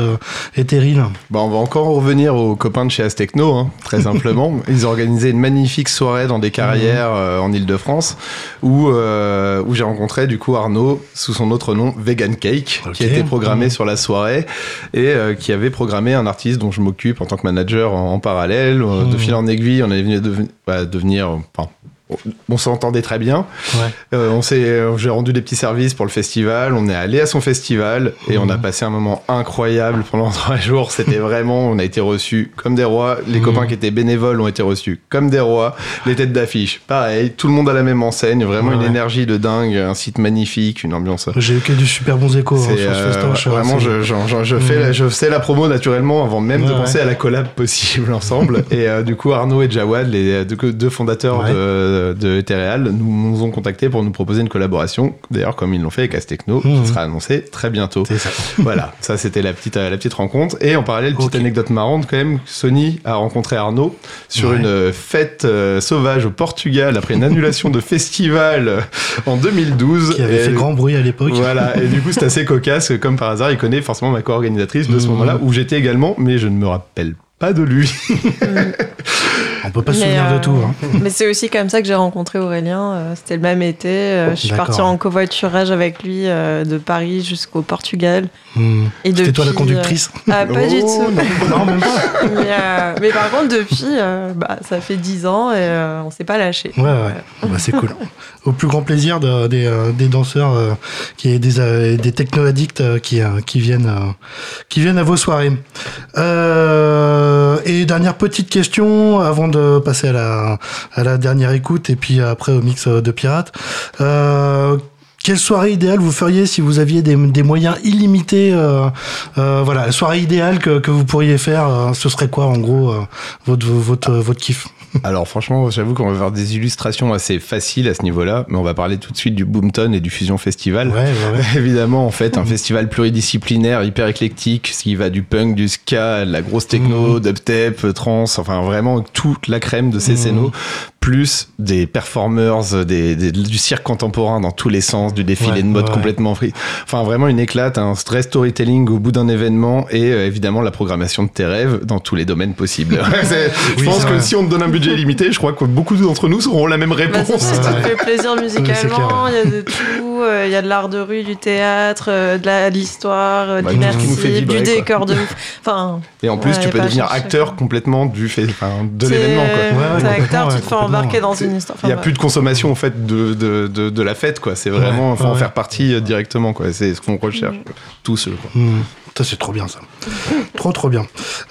Ethereal. Bah, on va encore revenir aux copains de chez Astecno, hein, très simplement. Ils ont organisé une magnifique soirée dans des carrières euh, en Ile-de-France où, où j'ai rencontré du coup Arnaud sous son autre nom Vegan Cake qui était programmé sur la soirée et euh, qui avait programmé un artiste dont je m'occupe en tant que manager en, en parallèle. Euh, De Mhm. fil en aiguille, on est venu bah, devenir. enfin, on s'entendait très bien. Ouais. Euh, on s'est, euh, j'ai rendu des petits services pour le festival. On est allé à son festival et on a passé un moment incroyable pendant trois jours. C'était vraiment, on a été reçus comme des rois. Les Mhm. copains qui étaient bénévoles ont été reçus comme des rois. Les têtes d'affiche, pareil. Tout le monde à la même enseigne. Vraiment Ouais, une ouais. énergie de dingue, un site magnifique, une ambiance. J'ai eu que du super bons échos hein, sur ce euh, festoche. vraiment, je, je, je- je fais, la- je sais la promo naturellement avant même de penser à la collab possible ensemble. et euh, du coup, Arnaud et Jawad, les deux, deux fondateurs de, de Ethereal, nous, nous ont contactés pour nous proposer une collaboration. D'ailleurs, comme ils l'ont fait avec Astecno, Mhm. qui sera annoncé très bientôt. Ça. voilà, ça c'était la petite, la petite rencontre. Et en parallèle, petite anecdote marrante quand même, Sony a rencontré Arnaud sur Ouais. une euh, fête euh, sauvage au Portugal après une annulation de festival euh, en 2012. Qui avait Et- fait grand bruit à l'époque. voilà, et du coup c'est assez cocasse, comme par hasard, il connaît forcément ma co-organisatrice de ce Mhm. moment-là, où j'étais également, mais je ne me rappelle pas de lui. On peut pas se souvenir de euh, tout. Hein. Mais c'est aussi comme ça que j'ai rencontré Aurélien. euh, C'était le même été. euh, je suis partie en covoiturage avec lui de Paris jusqu'au Portugal. Et C'était toi la conductrice euh, Ah, pas du Oh, tout. Non, même pas. mais, euh, mais par contre, depuis, euh, bah, ça fait 10 ans et euh, on s'est pas lâché. Ouais, ouais. Bah, c'est cool. Au plus grand plaisir de- des, des danseurs, euh, qui, des, euh, des techno-addicts euh, qui, euh, qui, viennent, euh, qui viennent à vos soirées. Euh, et dernière petite question avant de passer à la, dernière écoute et puis après au mix euh, de pirates. Euh, quelle soirée idéale vous feriez si vous aviez des, moyens illimités euh, euh, Voilà, soirée idéale que, vous pourriez faire, euh, ce serait quoi en gros euh, votre, votre, votre kiff? Alors franchement, j'avoue qu'on va avoir des illustrations assez faciles à ce niveau-là, mais on va parler tout de suite du Boomton et du Fusion Festival. Ouais, ouais, ouais. Évidemment, en fait, un festival pluridisciplinaire, hyper éclectique, ce qui va du punk, du ska, de la grosse techno, dubstep, trance, enfin vraiment toute la crème de ces scénos, plus des performers, des, des- du cirque contemporain dans tous les sens, du défilé Ouais, de mode ouais, complètement free. Enfin vraiment une éclate, un stress storytelling au bout d'un événement et euh, évidemment la programmation de tes rêves dans tous les domaines possibles. Je Oui, pense que vrai. si on te donne un budget limité, je crois que beaucoup d'entre nous auront la même Bah, réponse. c'est ça, Ouais. te fait plaisir musicalement, il y a de tout, euh, il y a de l'art de rue, du théâtre, euh, de l'histoire, euh, de Bah, tout du quoi. décor de ouf. Enfin, Et en plus, Ouais, tu peux devenir acteur complètement du fait, enfin, de l'événement. Ouais, acteur, tu te fais complètement. embarquer dans une histoire. Il n'y a plus de consommation en fait de, de, de, de la fête quoi. C'est vraiment, Ouais, faut en faire partie euh, directement quoi. C'est ce qu'on recherche Mm. tous. quoi. Hmm, Ça c'est trop bien ça. trop trop bien.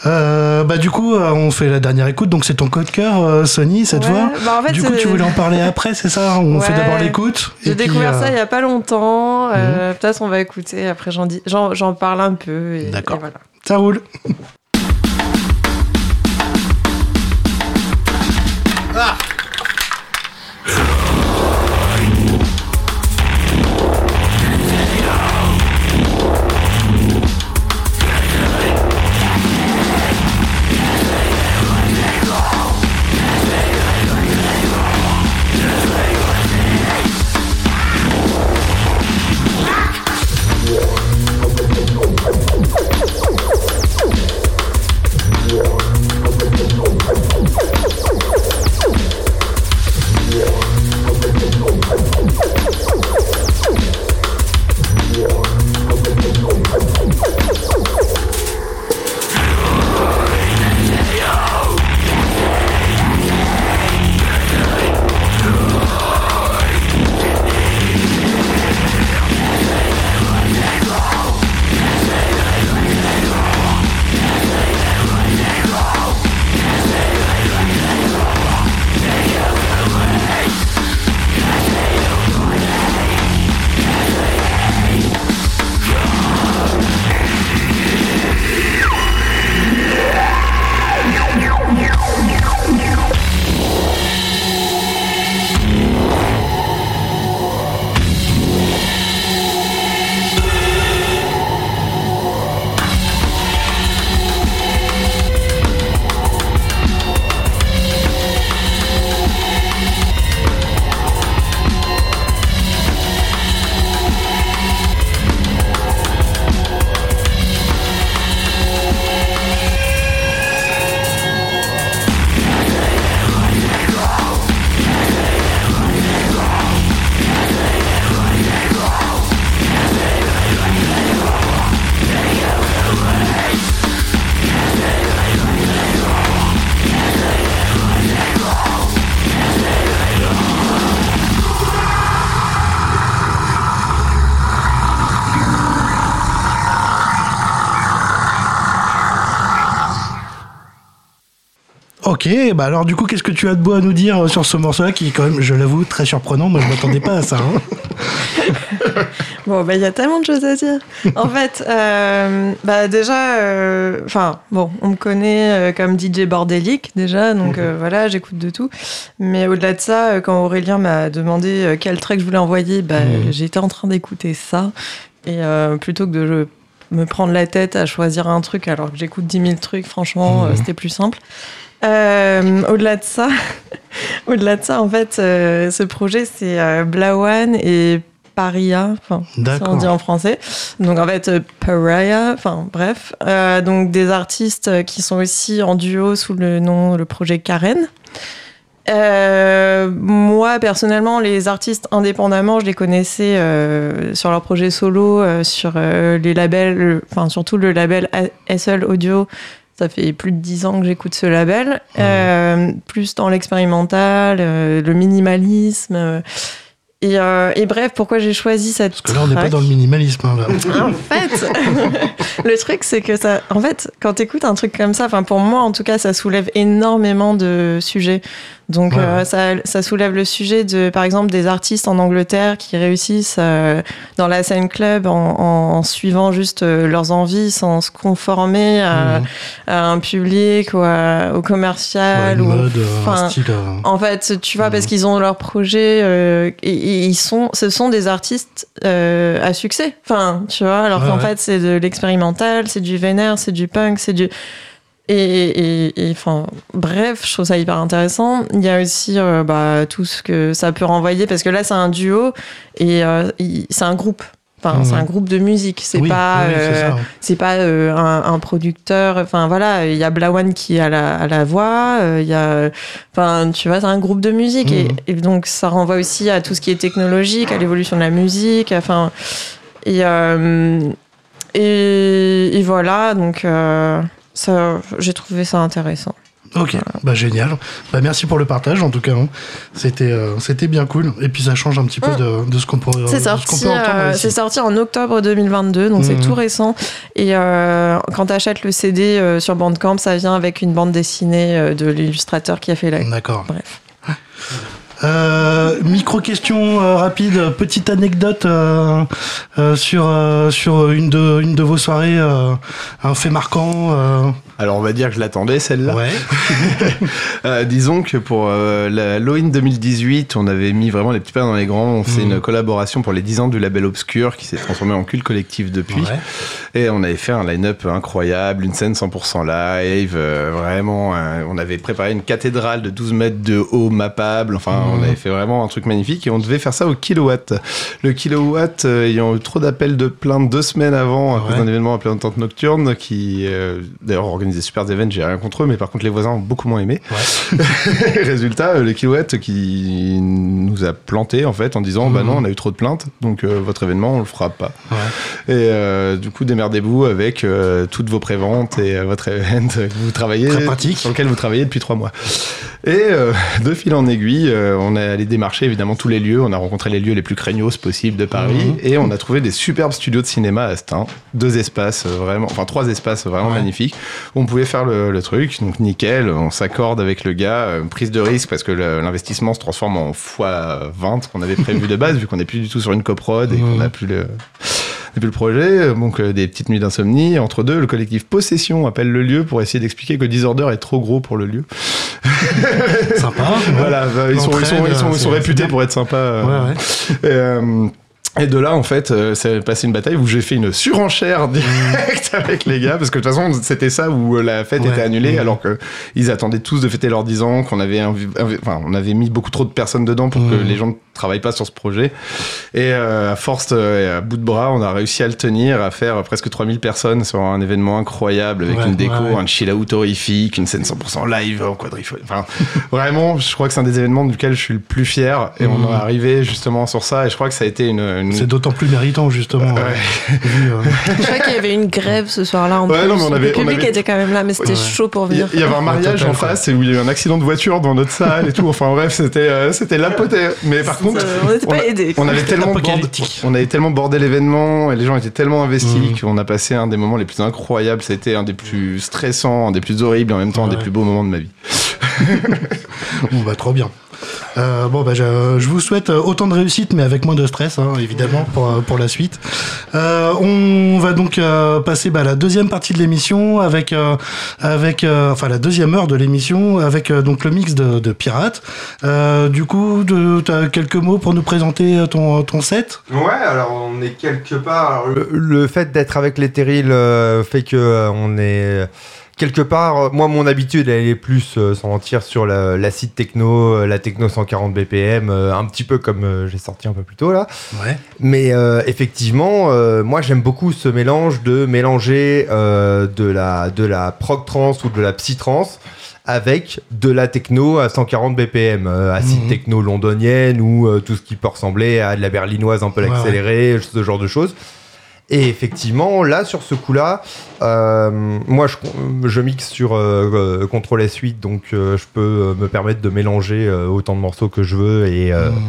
Euh, bah du coup euh, on fait la dernière écoute donc c'est ton code cœur euh, Sony cette Ouais, fois. bah, en fait, du coup tu voulais en parler après c'est ça? On fait d'abord l'écoute. J'ai et puis, découvert euh, ça il y a pas longtemps. euh, Peut-être on va écouter. Après, j'en dis, j'en, j'en parle un peu. D'accord. voilà. Ça roule. Yeah. Ok, bah alors du coup, qu'est-ce que tu as de beau à nous dire euh, sur ce morceau-là qui est quand même, je l'avoue, très surprenant. Moi, je m'attendais pas à ça. hein. Bon, bah, il y a tellement de choses à dire. En fait, euh, bah, déjà, euh, enfin, bon, on me connaît comme DJ bordélique, déjà, donc euh, voilà, j'écoute de tout. Mais au-delà de ça, quand Aurélien m'a demandé quel track je voulais envoyer, bah, Mhm. j'étais en train d'écouter ça. Et plutôt que de me prendre la tête à choisir un truc alors que j'écoute 10 000 trucs, franchement, Mhm. c'était plus simple. Euh, au-delà de ça, au-delà de ça, en fait, euh, ce projet, c'est euh, Blawan et Paria, enfin, si on dit en français. Donc en fait, Pariah, enfin bref. Donc des artistes qui sont aussi en duo sous le nom, le projet Karen. Moi, personnellement, les artistes indépendamment, je les connaissais sur leur projet solo, sur les labels, enfin surtout le label SL Audio. Ça fait plus de dix ans que j'écoute ce label. Euh, plus dans l'expérimental, euh, le minimalisme. euh, et, euh, et bref, pourquoi j'ai choisi cette Parce que là, on n'est pas dans le minimalisme. hein, là. en fait, le truc, c'est que ça. En fait, quand tu écoutes un truc comme ça, enfin, pour moi, en tout cas, ça soulève énormément de sujets. Donc, Ouais, euh, ça, ça soulève le sujet de, par exemple, des artistes en Angleterre qui réussissent euh, dans la scène club en, en- en suivant juste euh, leurs envies sans se conformer à, Mhm. à un public ou à- au commercial. ou, mode, euh, un style. euh, en fait, tu vois, Mhm. parce qu'ils ont leur projet euh, et, et ils sont, ce sont des artistes euh, à succès. Enfin, tu vois, alors Ouais, qu'en fait, c'est de l'expérimental, c'est du vénère, c'est du punk, c'est du. Et, et, et, enfin, bref, je trouve ça hyper intéressant. Il y a aussi euh, bah, tout ce que ça peut renvoyer, parce que là, c'est un duo et euh, c'est un groupe. Enfin, c'est un groupe de musique. C'est oui, pas. oui, euh, c'est pas euh, un, un producteur enfin voilà il y a Blawan qui à la, à la voix euh, il y a enfin tu vois c'est un groupe de musique et, Mhm. et donc ça renvoie aussi à tout ce qui est technologique à l'évolution de la musique enfin et euh, et, et voilà donc euh, ça j'ai trouvé ça intéressant Ok, bah génial. Bah merci pour le partage en tout cas. hein. C'était euh, c'était bien cool. Et puis ça change un petit peu de, de ce qu'on pourrait. Mm. C'est ce sorti, peut entendre euh, c'est sorti en octobre 2022, donc c'est Mhm. tout récent. Et euh, quand tu achètes le CD sur Bandcamp, ça vient avec une bande dessinée de l'illustrateur qui a fait la. D'accord. Bref. Euh, micro question euh, rapide, petite anecdote euh, sur sur une de une de vos soirées, un fait marquant. Alors on va dire que je l'attendais celle-là. ouais. Euh, disons que pour euh, la l'Halloween 2018, on avait mis vraiment les petits pas dans les grands. On faisait Mhm. une collaboration pour les 10 ans du label Obscur qui s'est transformé en culte collectif depuis. Ouais. Et on avait fait un line-up incroyable, une scène 100% live, euh, vraiment. euh, on avait préparé une cathédrale de 12 mètres de haut mappable. Enfin, Mhm. on avait fait vraiment un truc magnifique et on devait faire ça au kilowatt. Le kilowatt ayant eu trop d'appels de plainte deux semaines avant à cause d'un événement appelé Entente Nocturne qui, euh, organisait super événements, j'ai rien contre eux, mais par contre, les voisins ont beaucoup moins aimé. Résultat, euh, le kilowatt qui nous a planté en fait en disant bah Mhm. non, on a eu trop de plaintes, donc euh, votre événement, on le fera pas. Ouais. Et euh, du coup, démerdez-vous avec euh, toutes vos préventes et votre event que vous travaillez, Très pratique. sur lequel vous travaillez depuis trois mois. Et de fil en aiguille, on est allé démarcher évidemment tous les lieux. On a rencontré les lieux les plus craignos possibles de Paris Mhm. et on a trouvé des superbes studios de cinéma à Stein. Deux espaces vraiment, enfin trois espaces vraiment Ouais. magnifiques. On pouvait faire le, le truc, donc nickel. On s'accorde avec le gars, euh, prise de risque parce que l'investissement se transforme en x20 qu'on avait prévu de base vu qu'on n'est plus du tout sur une coprod et qu'on n'a plus le le projet, donc euh, des petites nuits d'insomnie. Entre deux, le collectif Possession appelle le lieu pour essayer d'expliquer que Disorder est trop gros pour le lieu. Sympa. Voilà, bah, ils, sont, ils, sont, ils, sont, ils sont C'est- réputés pour être sympas. euh, Ouais, ouais. et, euh, et de là, en fait, euh, c'est passé une bataille où j'ai fait une surenchère directe avec les gars, parce que de toute façon, c'était ça où euh, la fête Ouais. était annulée, Mhm. alors que ils attendaient tous de fêter leurs 10 ans, qu'on avait, invi- enfin, on avait mis beaucoup trop de personnes dedans pour que Mhm. les gens ne travaillent pas sur ce projet. Et euh, à force euh, et à bout de bras, on a réussi à le tenir, à faire presque 3000 personnes sur un événement incroyable avec Ouais, une déco, ouais, ouais. un chill out horrifique, une scène 100% live en quadrifolie. Enfin, vraiment, je crois que c'est un des événements duquel je suis le plus fier. Et on Mhm. est arrivé justement sur ça. Et je crois que ça a été une. une- C'est d'autant plus méritant justement. Ouais. euh, vu, euh, Je crois qu'il y avait une grève ce soir-là en Ouais, plus. non, mais on avait- le public on avait- était quand même là, mais c'était Ouais. chaud pour venir. il y avait un mariage en face et où il y a eu un accident de voiture dans notre salle et tout. Enfin bref, c'était euh, c'était l'apothé. Mais par Euh, on n'était pas aidés. on avait tellement bordé, on avait tellement bordé l'événement et les gens étaient tellement investis Mhm. qu'on a passé un des moments les plus incroyables. C'était un des plus stressants, un des plus horribles et en même temps un des plus beaux moments de ma vie. bon, bah, trop bien. Euh, bon, bah, je, je vous souhaite euh, autant de réussite, mais avec moins de stress, hein, évidemment, pour, euh, pour la suite. Euh, on va donc euh, passer bah, à la deuxième partie de l'émission, avec, euh, avec euh, enfin la deuxième heure de l'émission, avec euh, donc le mix de, de Pirates. Euh, du coup, tu as quelques mots pour nous présenter ton, ton set? Ouais, alors on est quelque part. alors, le, le fait d'être avec les terrils euh, fait que euh, on est quelque part. euh, moi, mon habitude, elle est plus euh, sans mentir sur la- l'acide techno, euh, la techno 140 BPM, euh, un petit peu comme euh, j'ai sorti un peu plus tôt là. Ouais. Mais effectivement, moi j'aime beaucoup ce mélange de mélanger de la de la prog trance ou de la psy trance avec de la techno à 140 BPM, acide techno londonienne ou tout ce qui peut ressembler à de la berlinoise un peu Ouais, accélérée, ce genre de choses. Et effectivement, là, sur ce coup-là, euh, moi, je, je mixe sur euh, euh, Control S 8, donc euh, je peux euh, me permettre de mélanger euh, autant de morceaux que je veux. Et euh, Mhm.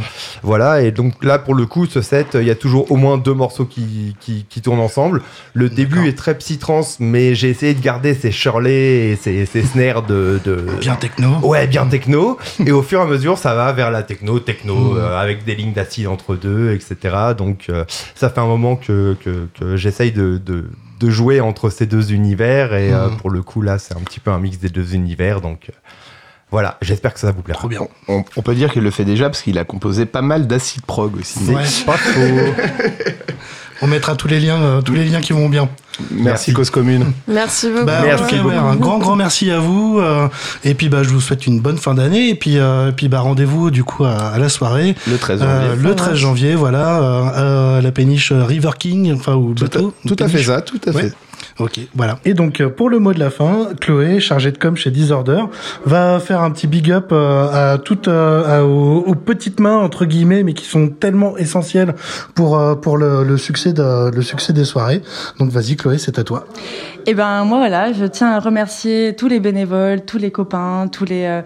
voilà. Et donc là, pour le coup, ce set, il y a toujours au moins deux morceaux qui, qui, qui tournent ensemble. Le début est très psy-trance, mais j'ai essayé de garder ces Shirley et ces, ces snares de, de, Bien techno. Ouais, bien techno. et au fur et à mesure, ça va vers la techno, techno, euh, avec des lignes d'acide entre deux, etc. Donc, euh, ça fait un moment que, que, que j'essaye de, de, de jouer entre ces deux univers. Et euh, Mhm. pour le coup, là, c'est un petit peu un mix des deux univers. Donc, euh, voilà, j'espère que ça vous plaira. Trop bien. On, on peut dire qu'il le fait déjà parce qu'il a composé pas mal d'acid prog aussi. C'est Ouais. pas faux. On mettra tous les liens, euh, tous les liens qui vont bien. Merci, Merci. Cause Commune. Merci beaucoup. Bah, en Merci tout cas, beaucoup. ouais, un grand, grand merci à vous. euh, et puis, bah, je vous souhaite une bonne fin d'année. Et puis, euh, et puis bah, rendez-vous du coup à, à la soirée. Le 13 Euh, janvier. le 13 janvier, voilà, euh, à la péniche River King, enfin, ou tout, bateau. à, tout à fait ça, tout à Ouais. Ok, voilà. Et donc euh, pour le mot de la fin, Chloé, chargée de com chez Disorder, va faire un petit big up euh, à toutes euh, à- aux, aux petites mains entre guillemets, mais qui sont tellement essentielles pour pour le, le succès de le succès des soirées. Donc vas-y Chloé, c'est à toi. Et ben moi voilà, je tiens à remercier tous les bénévoles, tous les copains, tous les euh,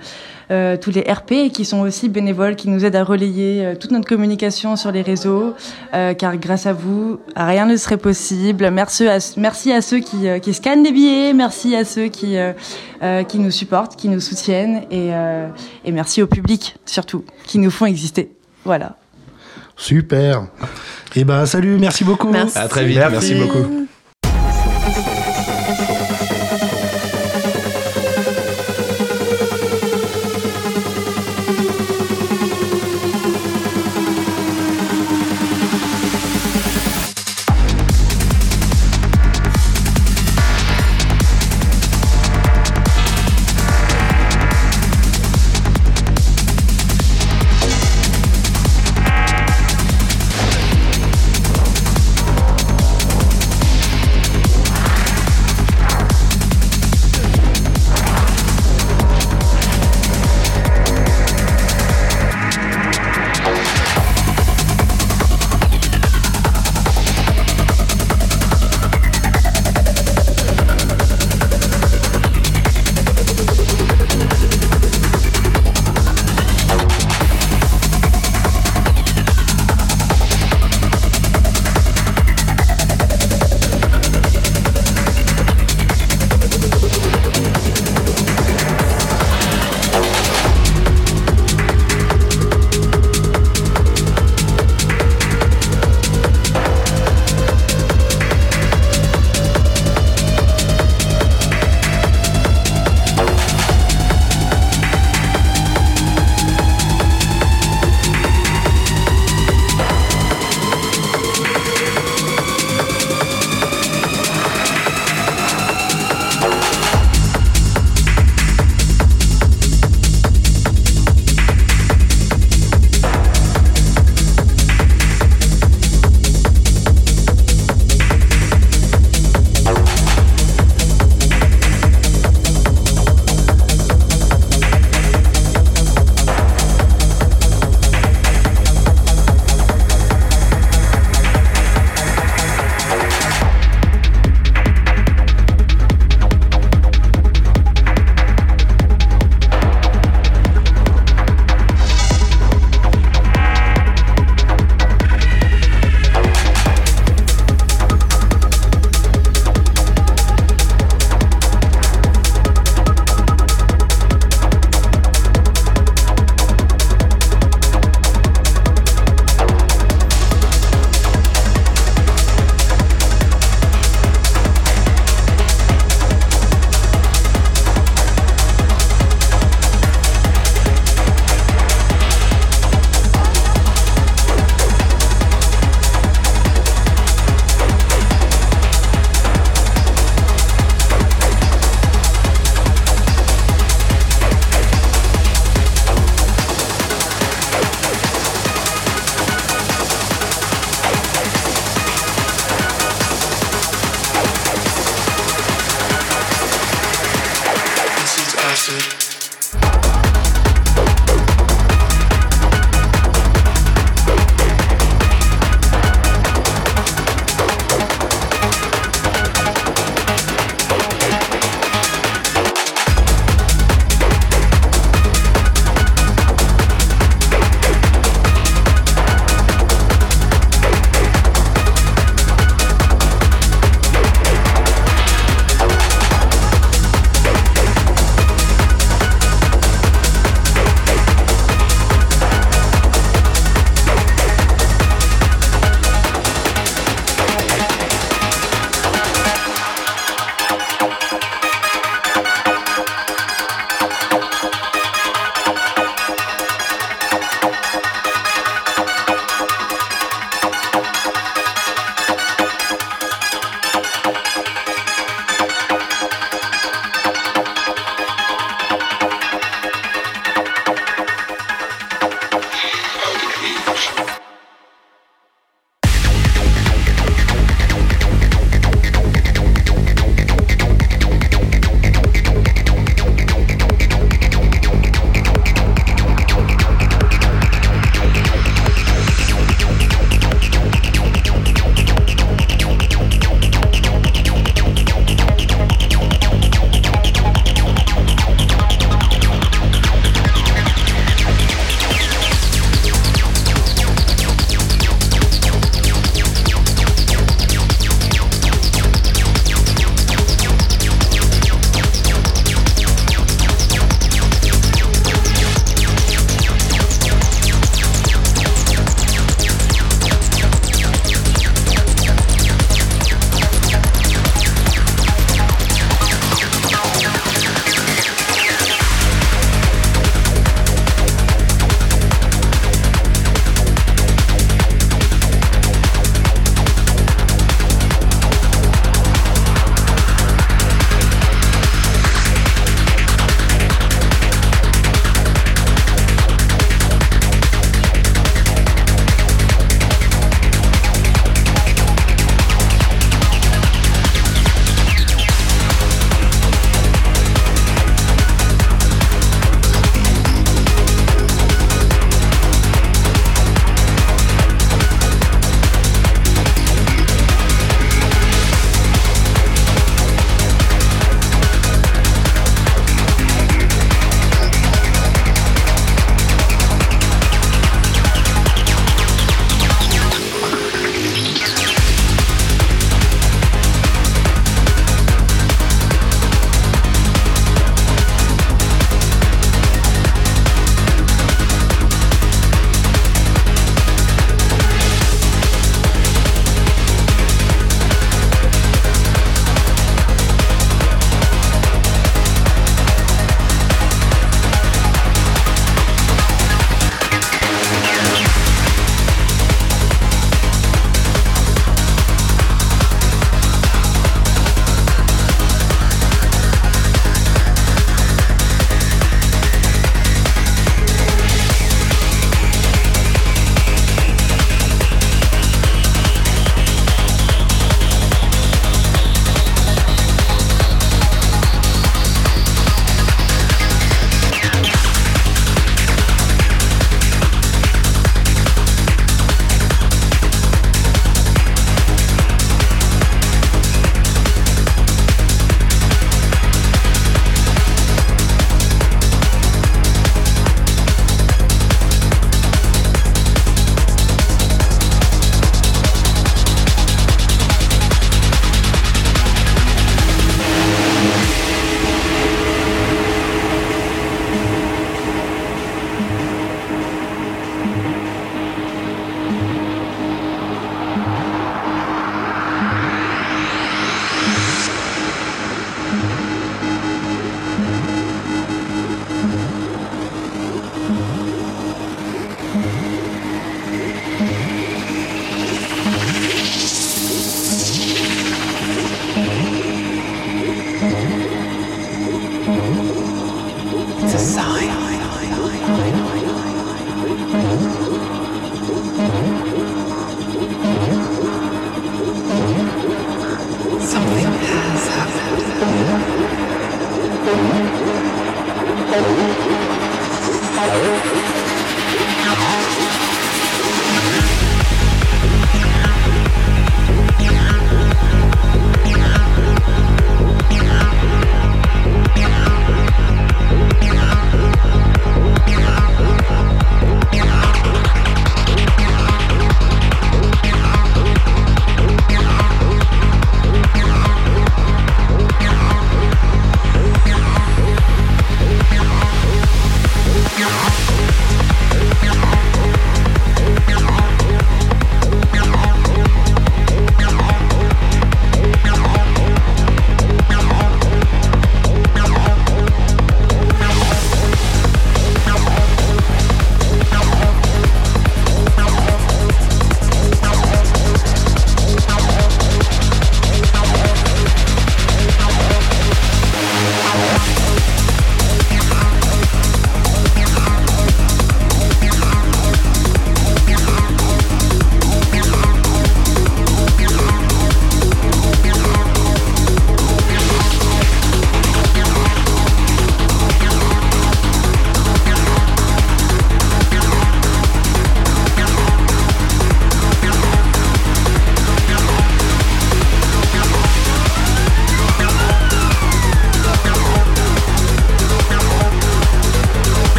euh, tous les RP qui sont aussi bénévoles, qui nous aident à relayer euh, toute notre communication sur les réseaux, euh, car grâce à vous, rien ne serait possible. Merci à, merci à ceux qui, euh, qui scannent des billets, merci à ceux qui euh, euh, qui nous supportent, qui nous soutiennent, et, euh, et merci au public surtout, qui nous font exister. Voilà. Super. Et ben salut, merci beaucoup. Merci. À très vite, merci beaucoup.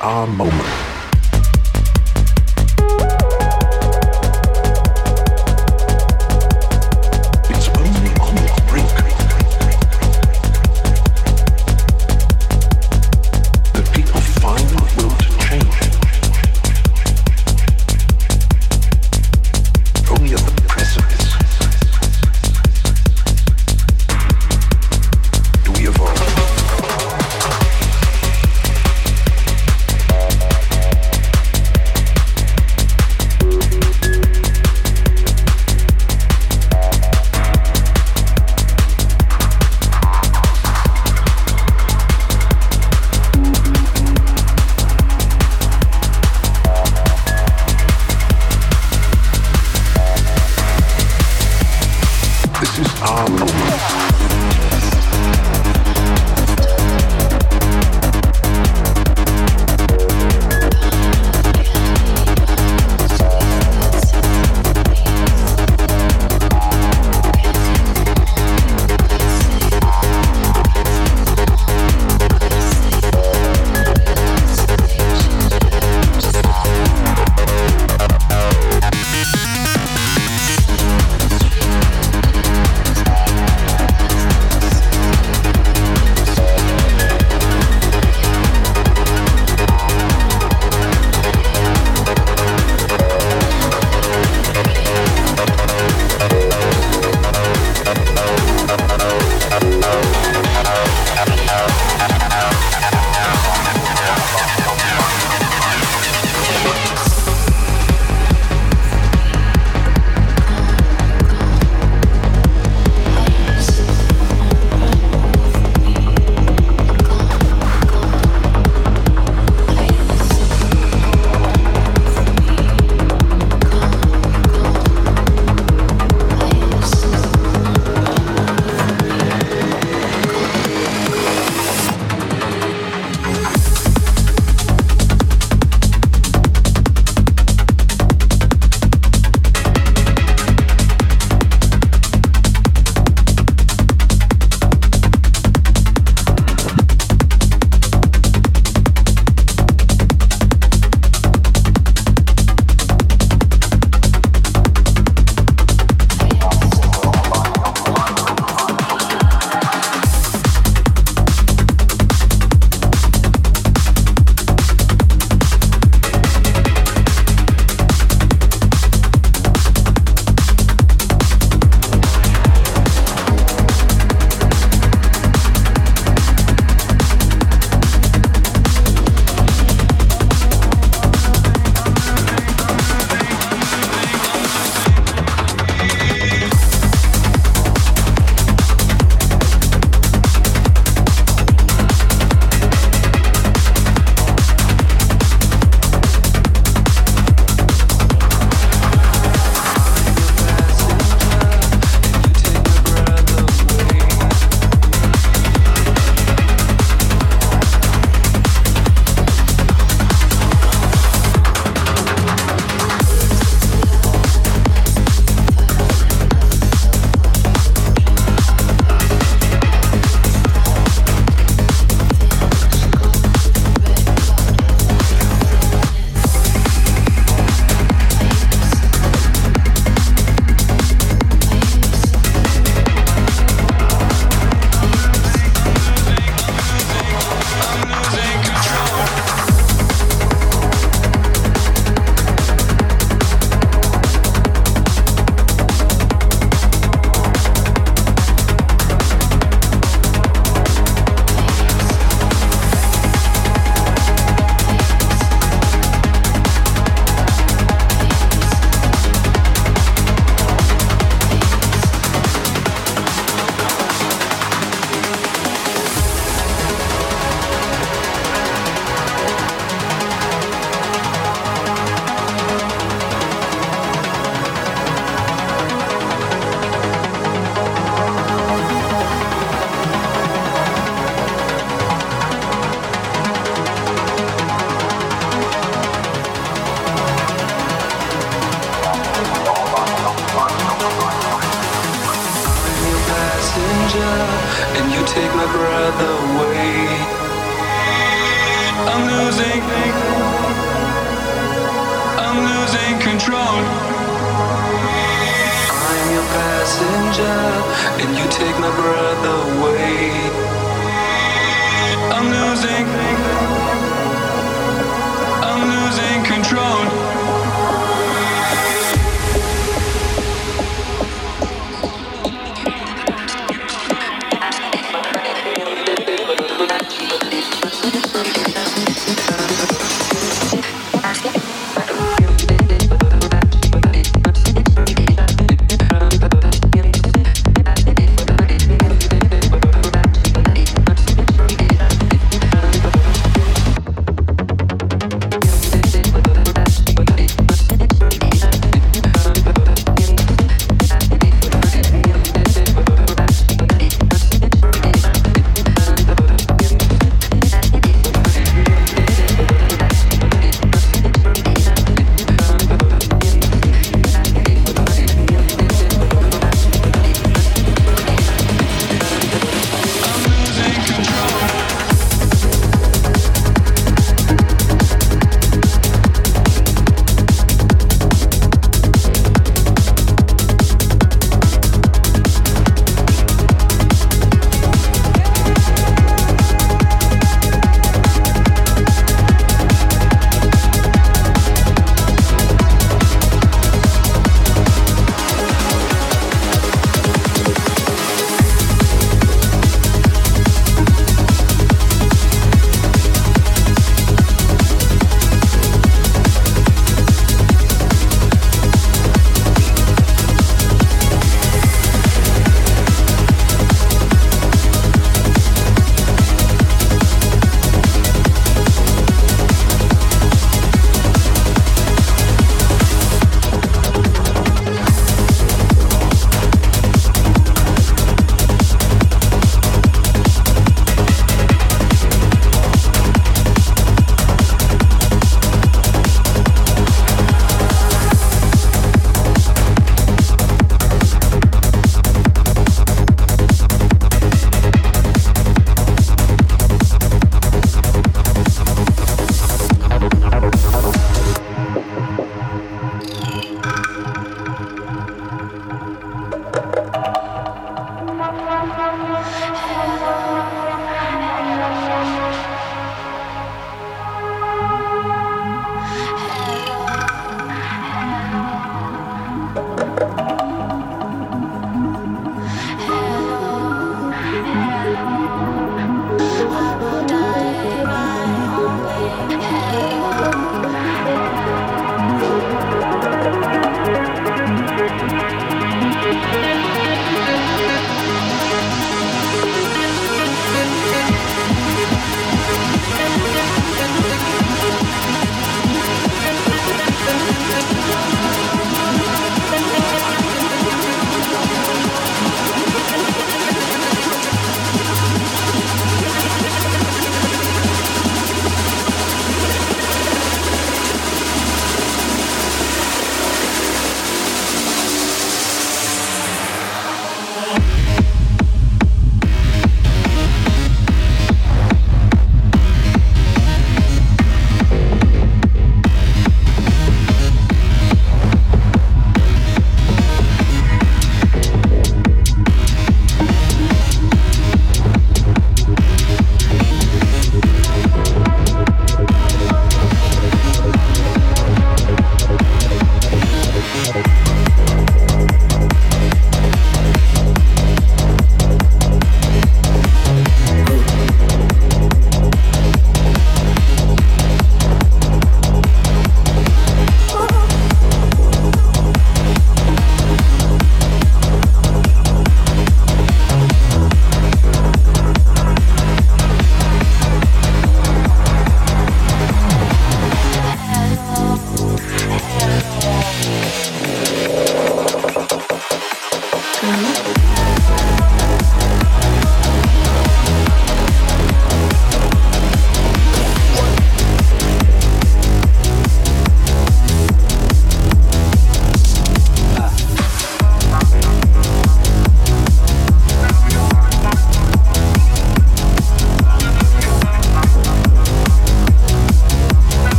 Our moment.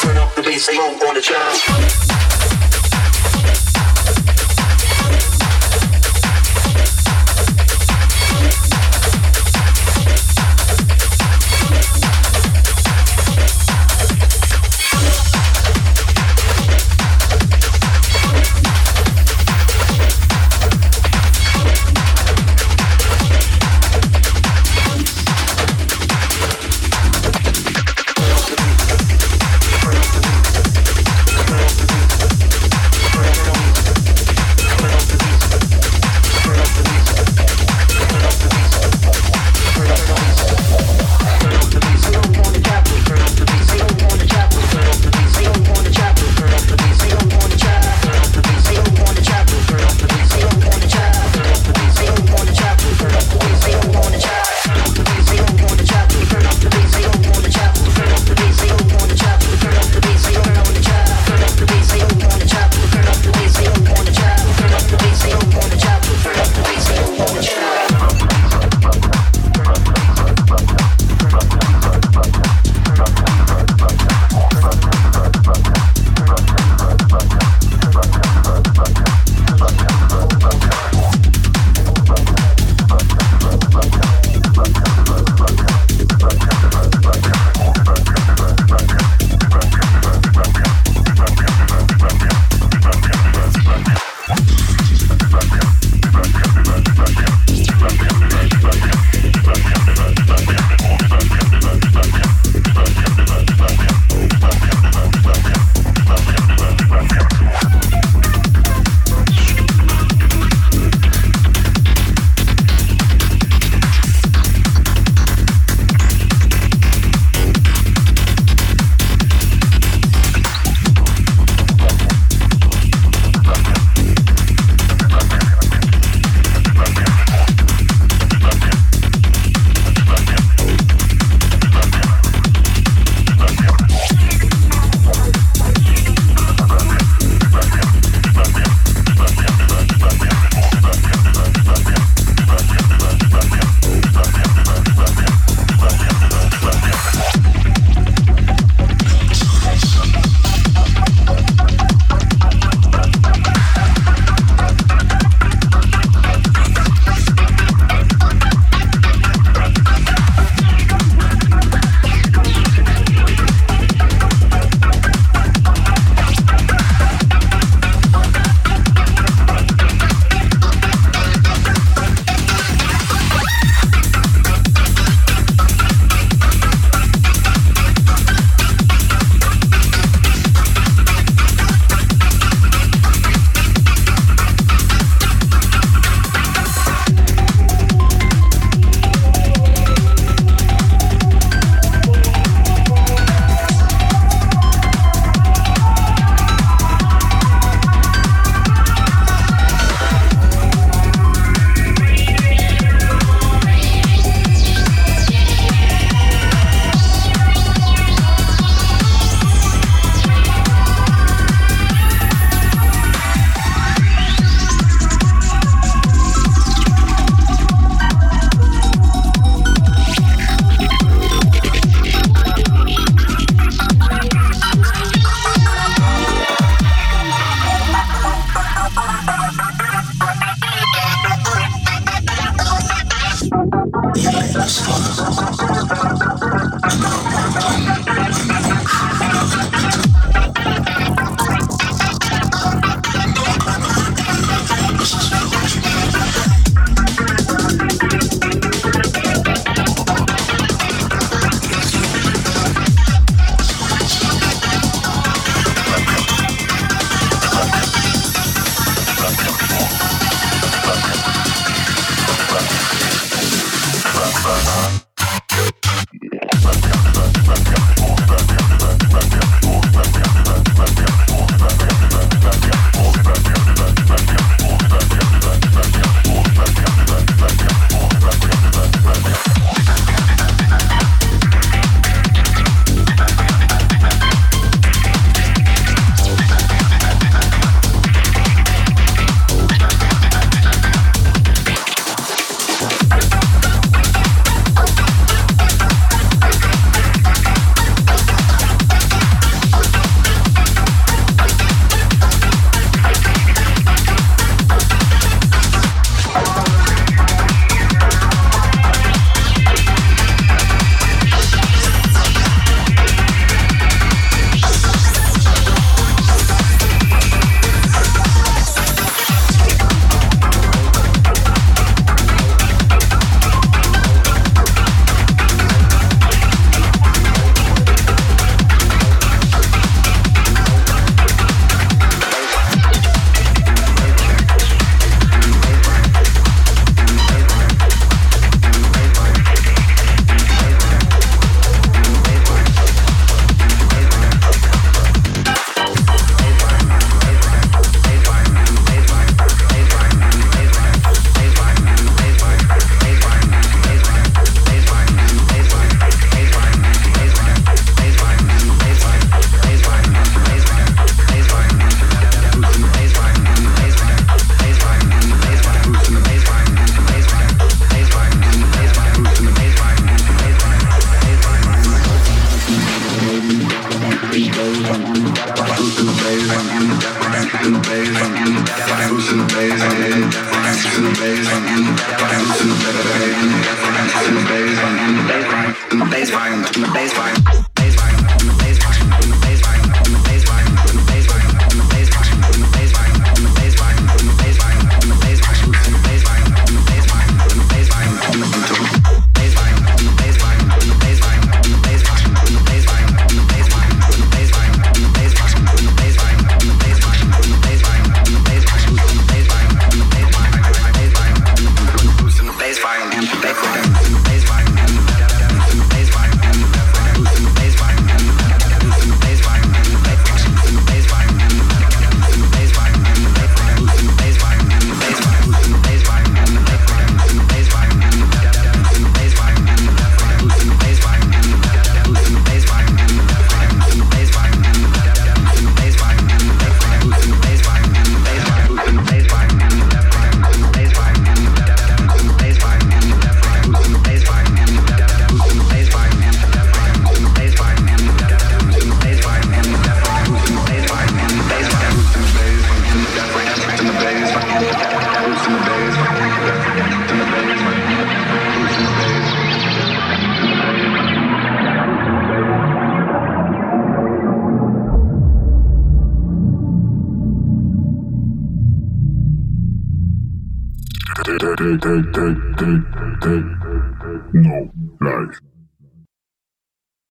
Turn off the beat, say on the job.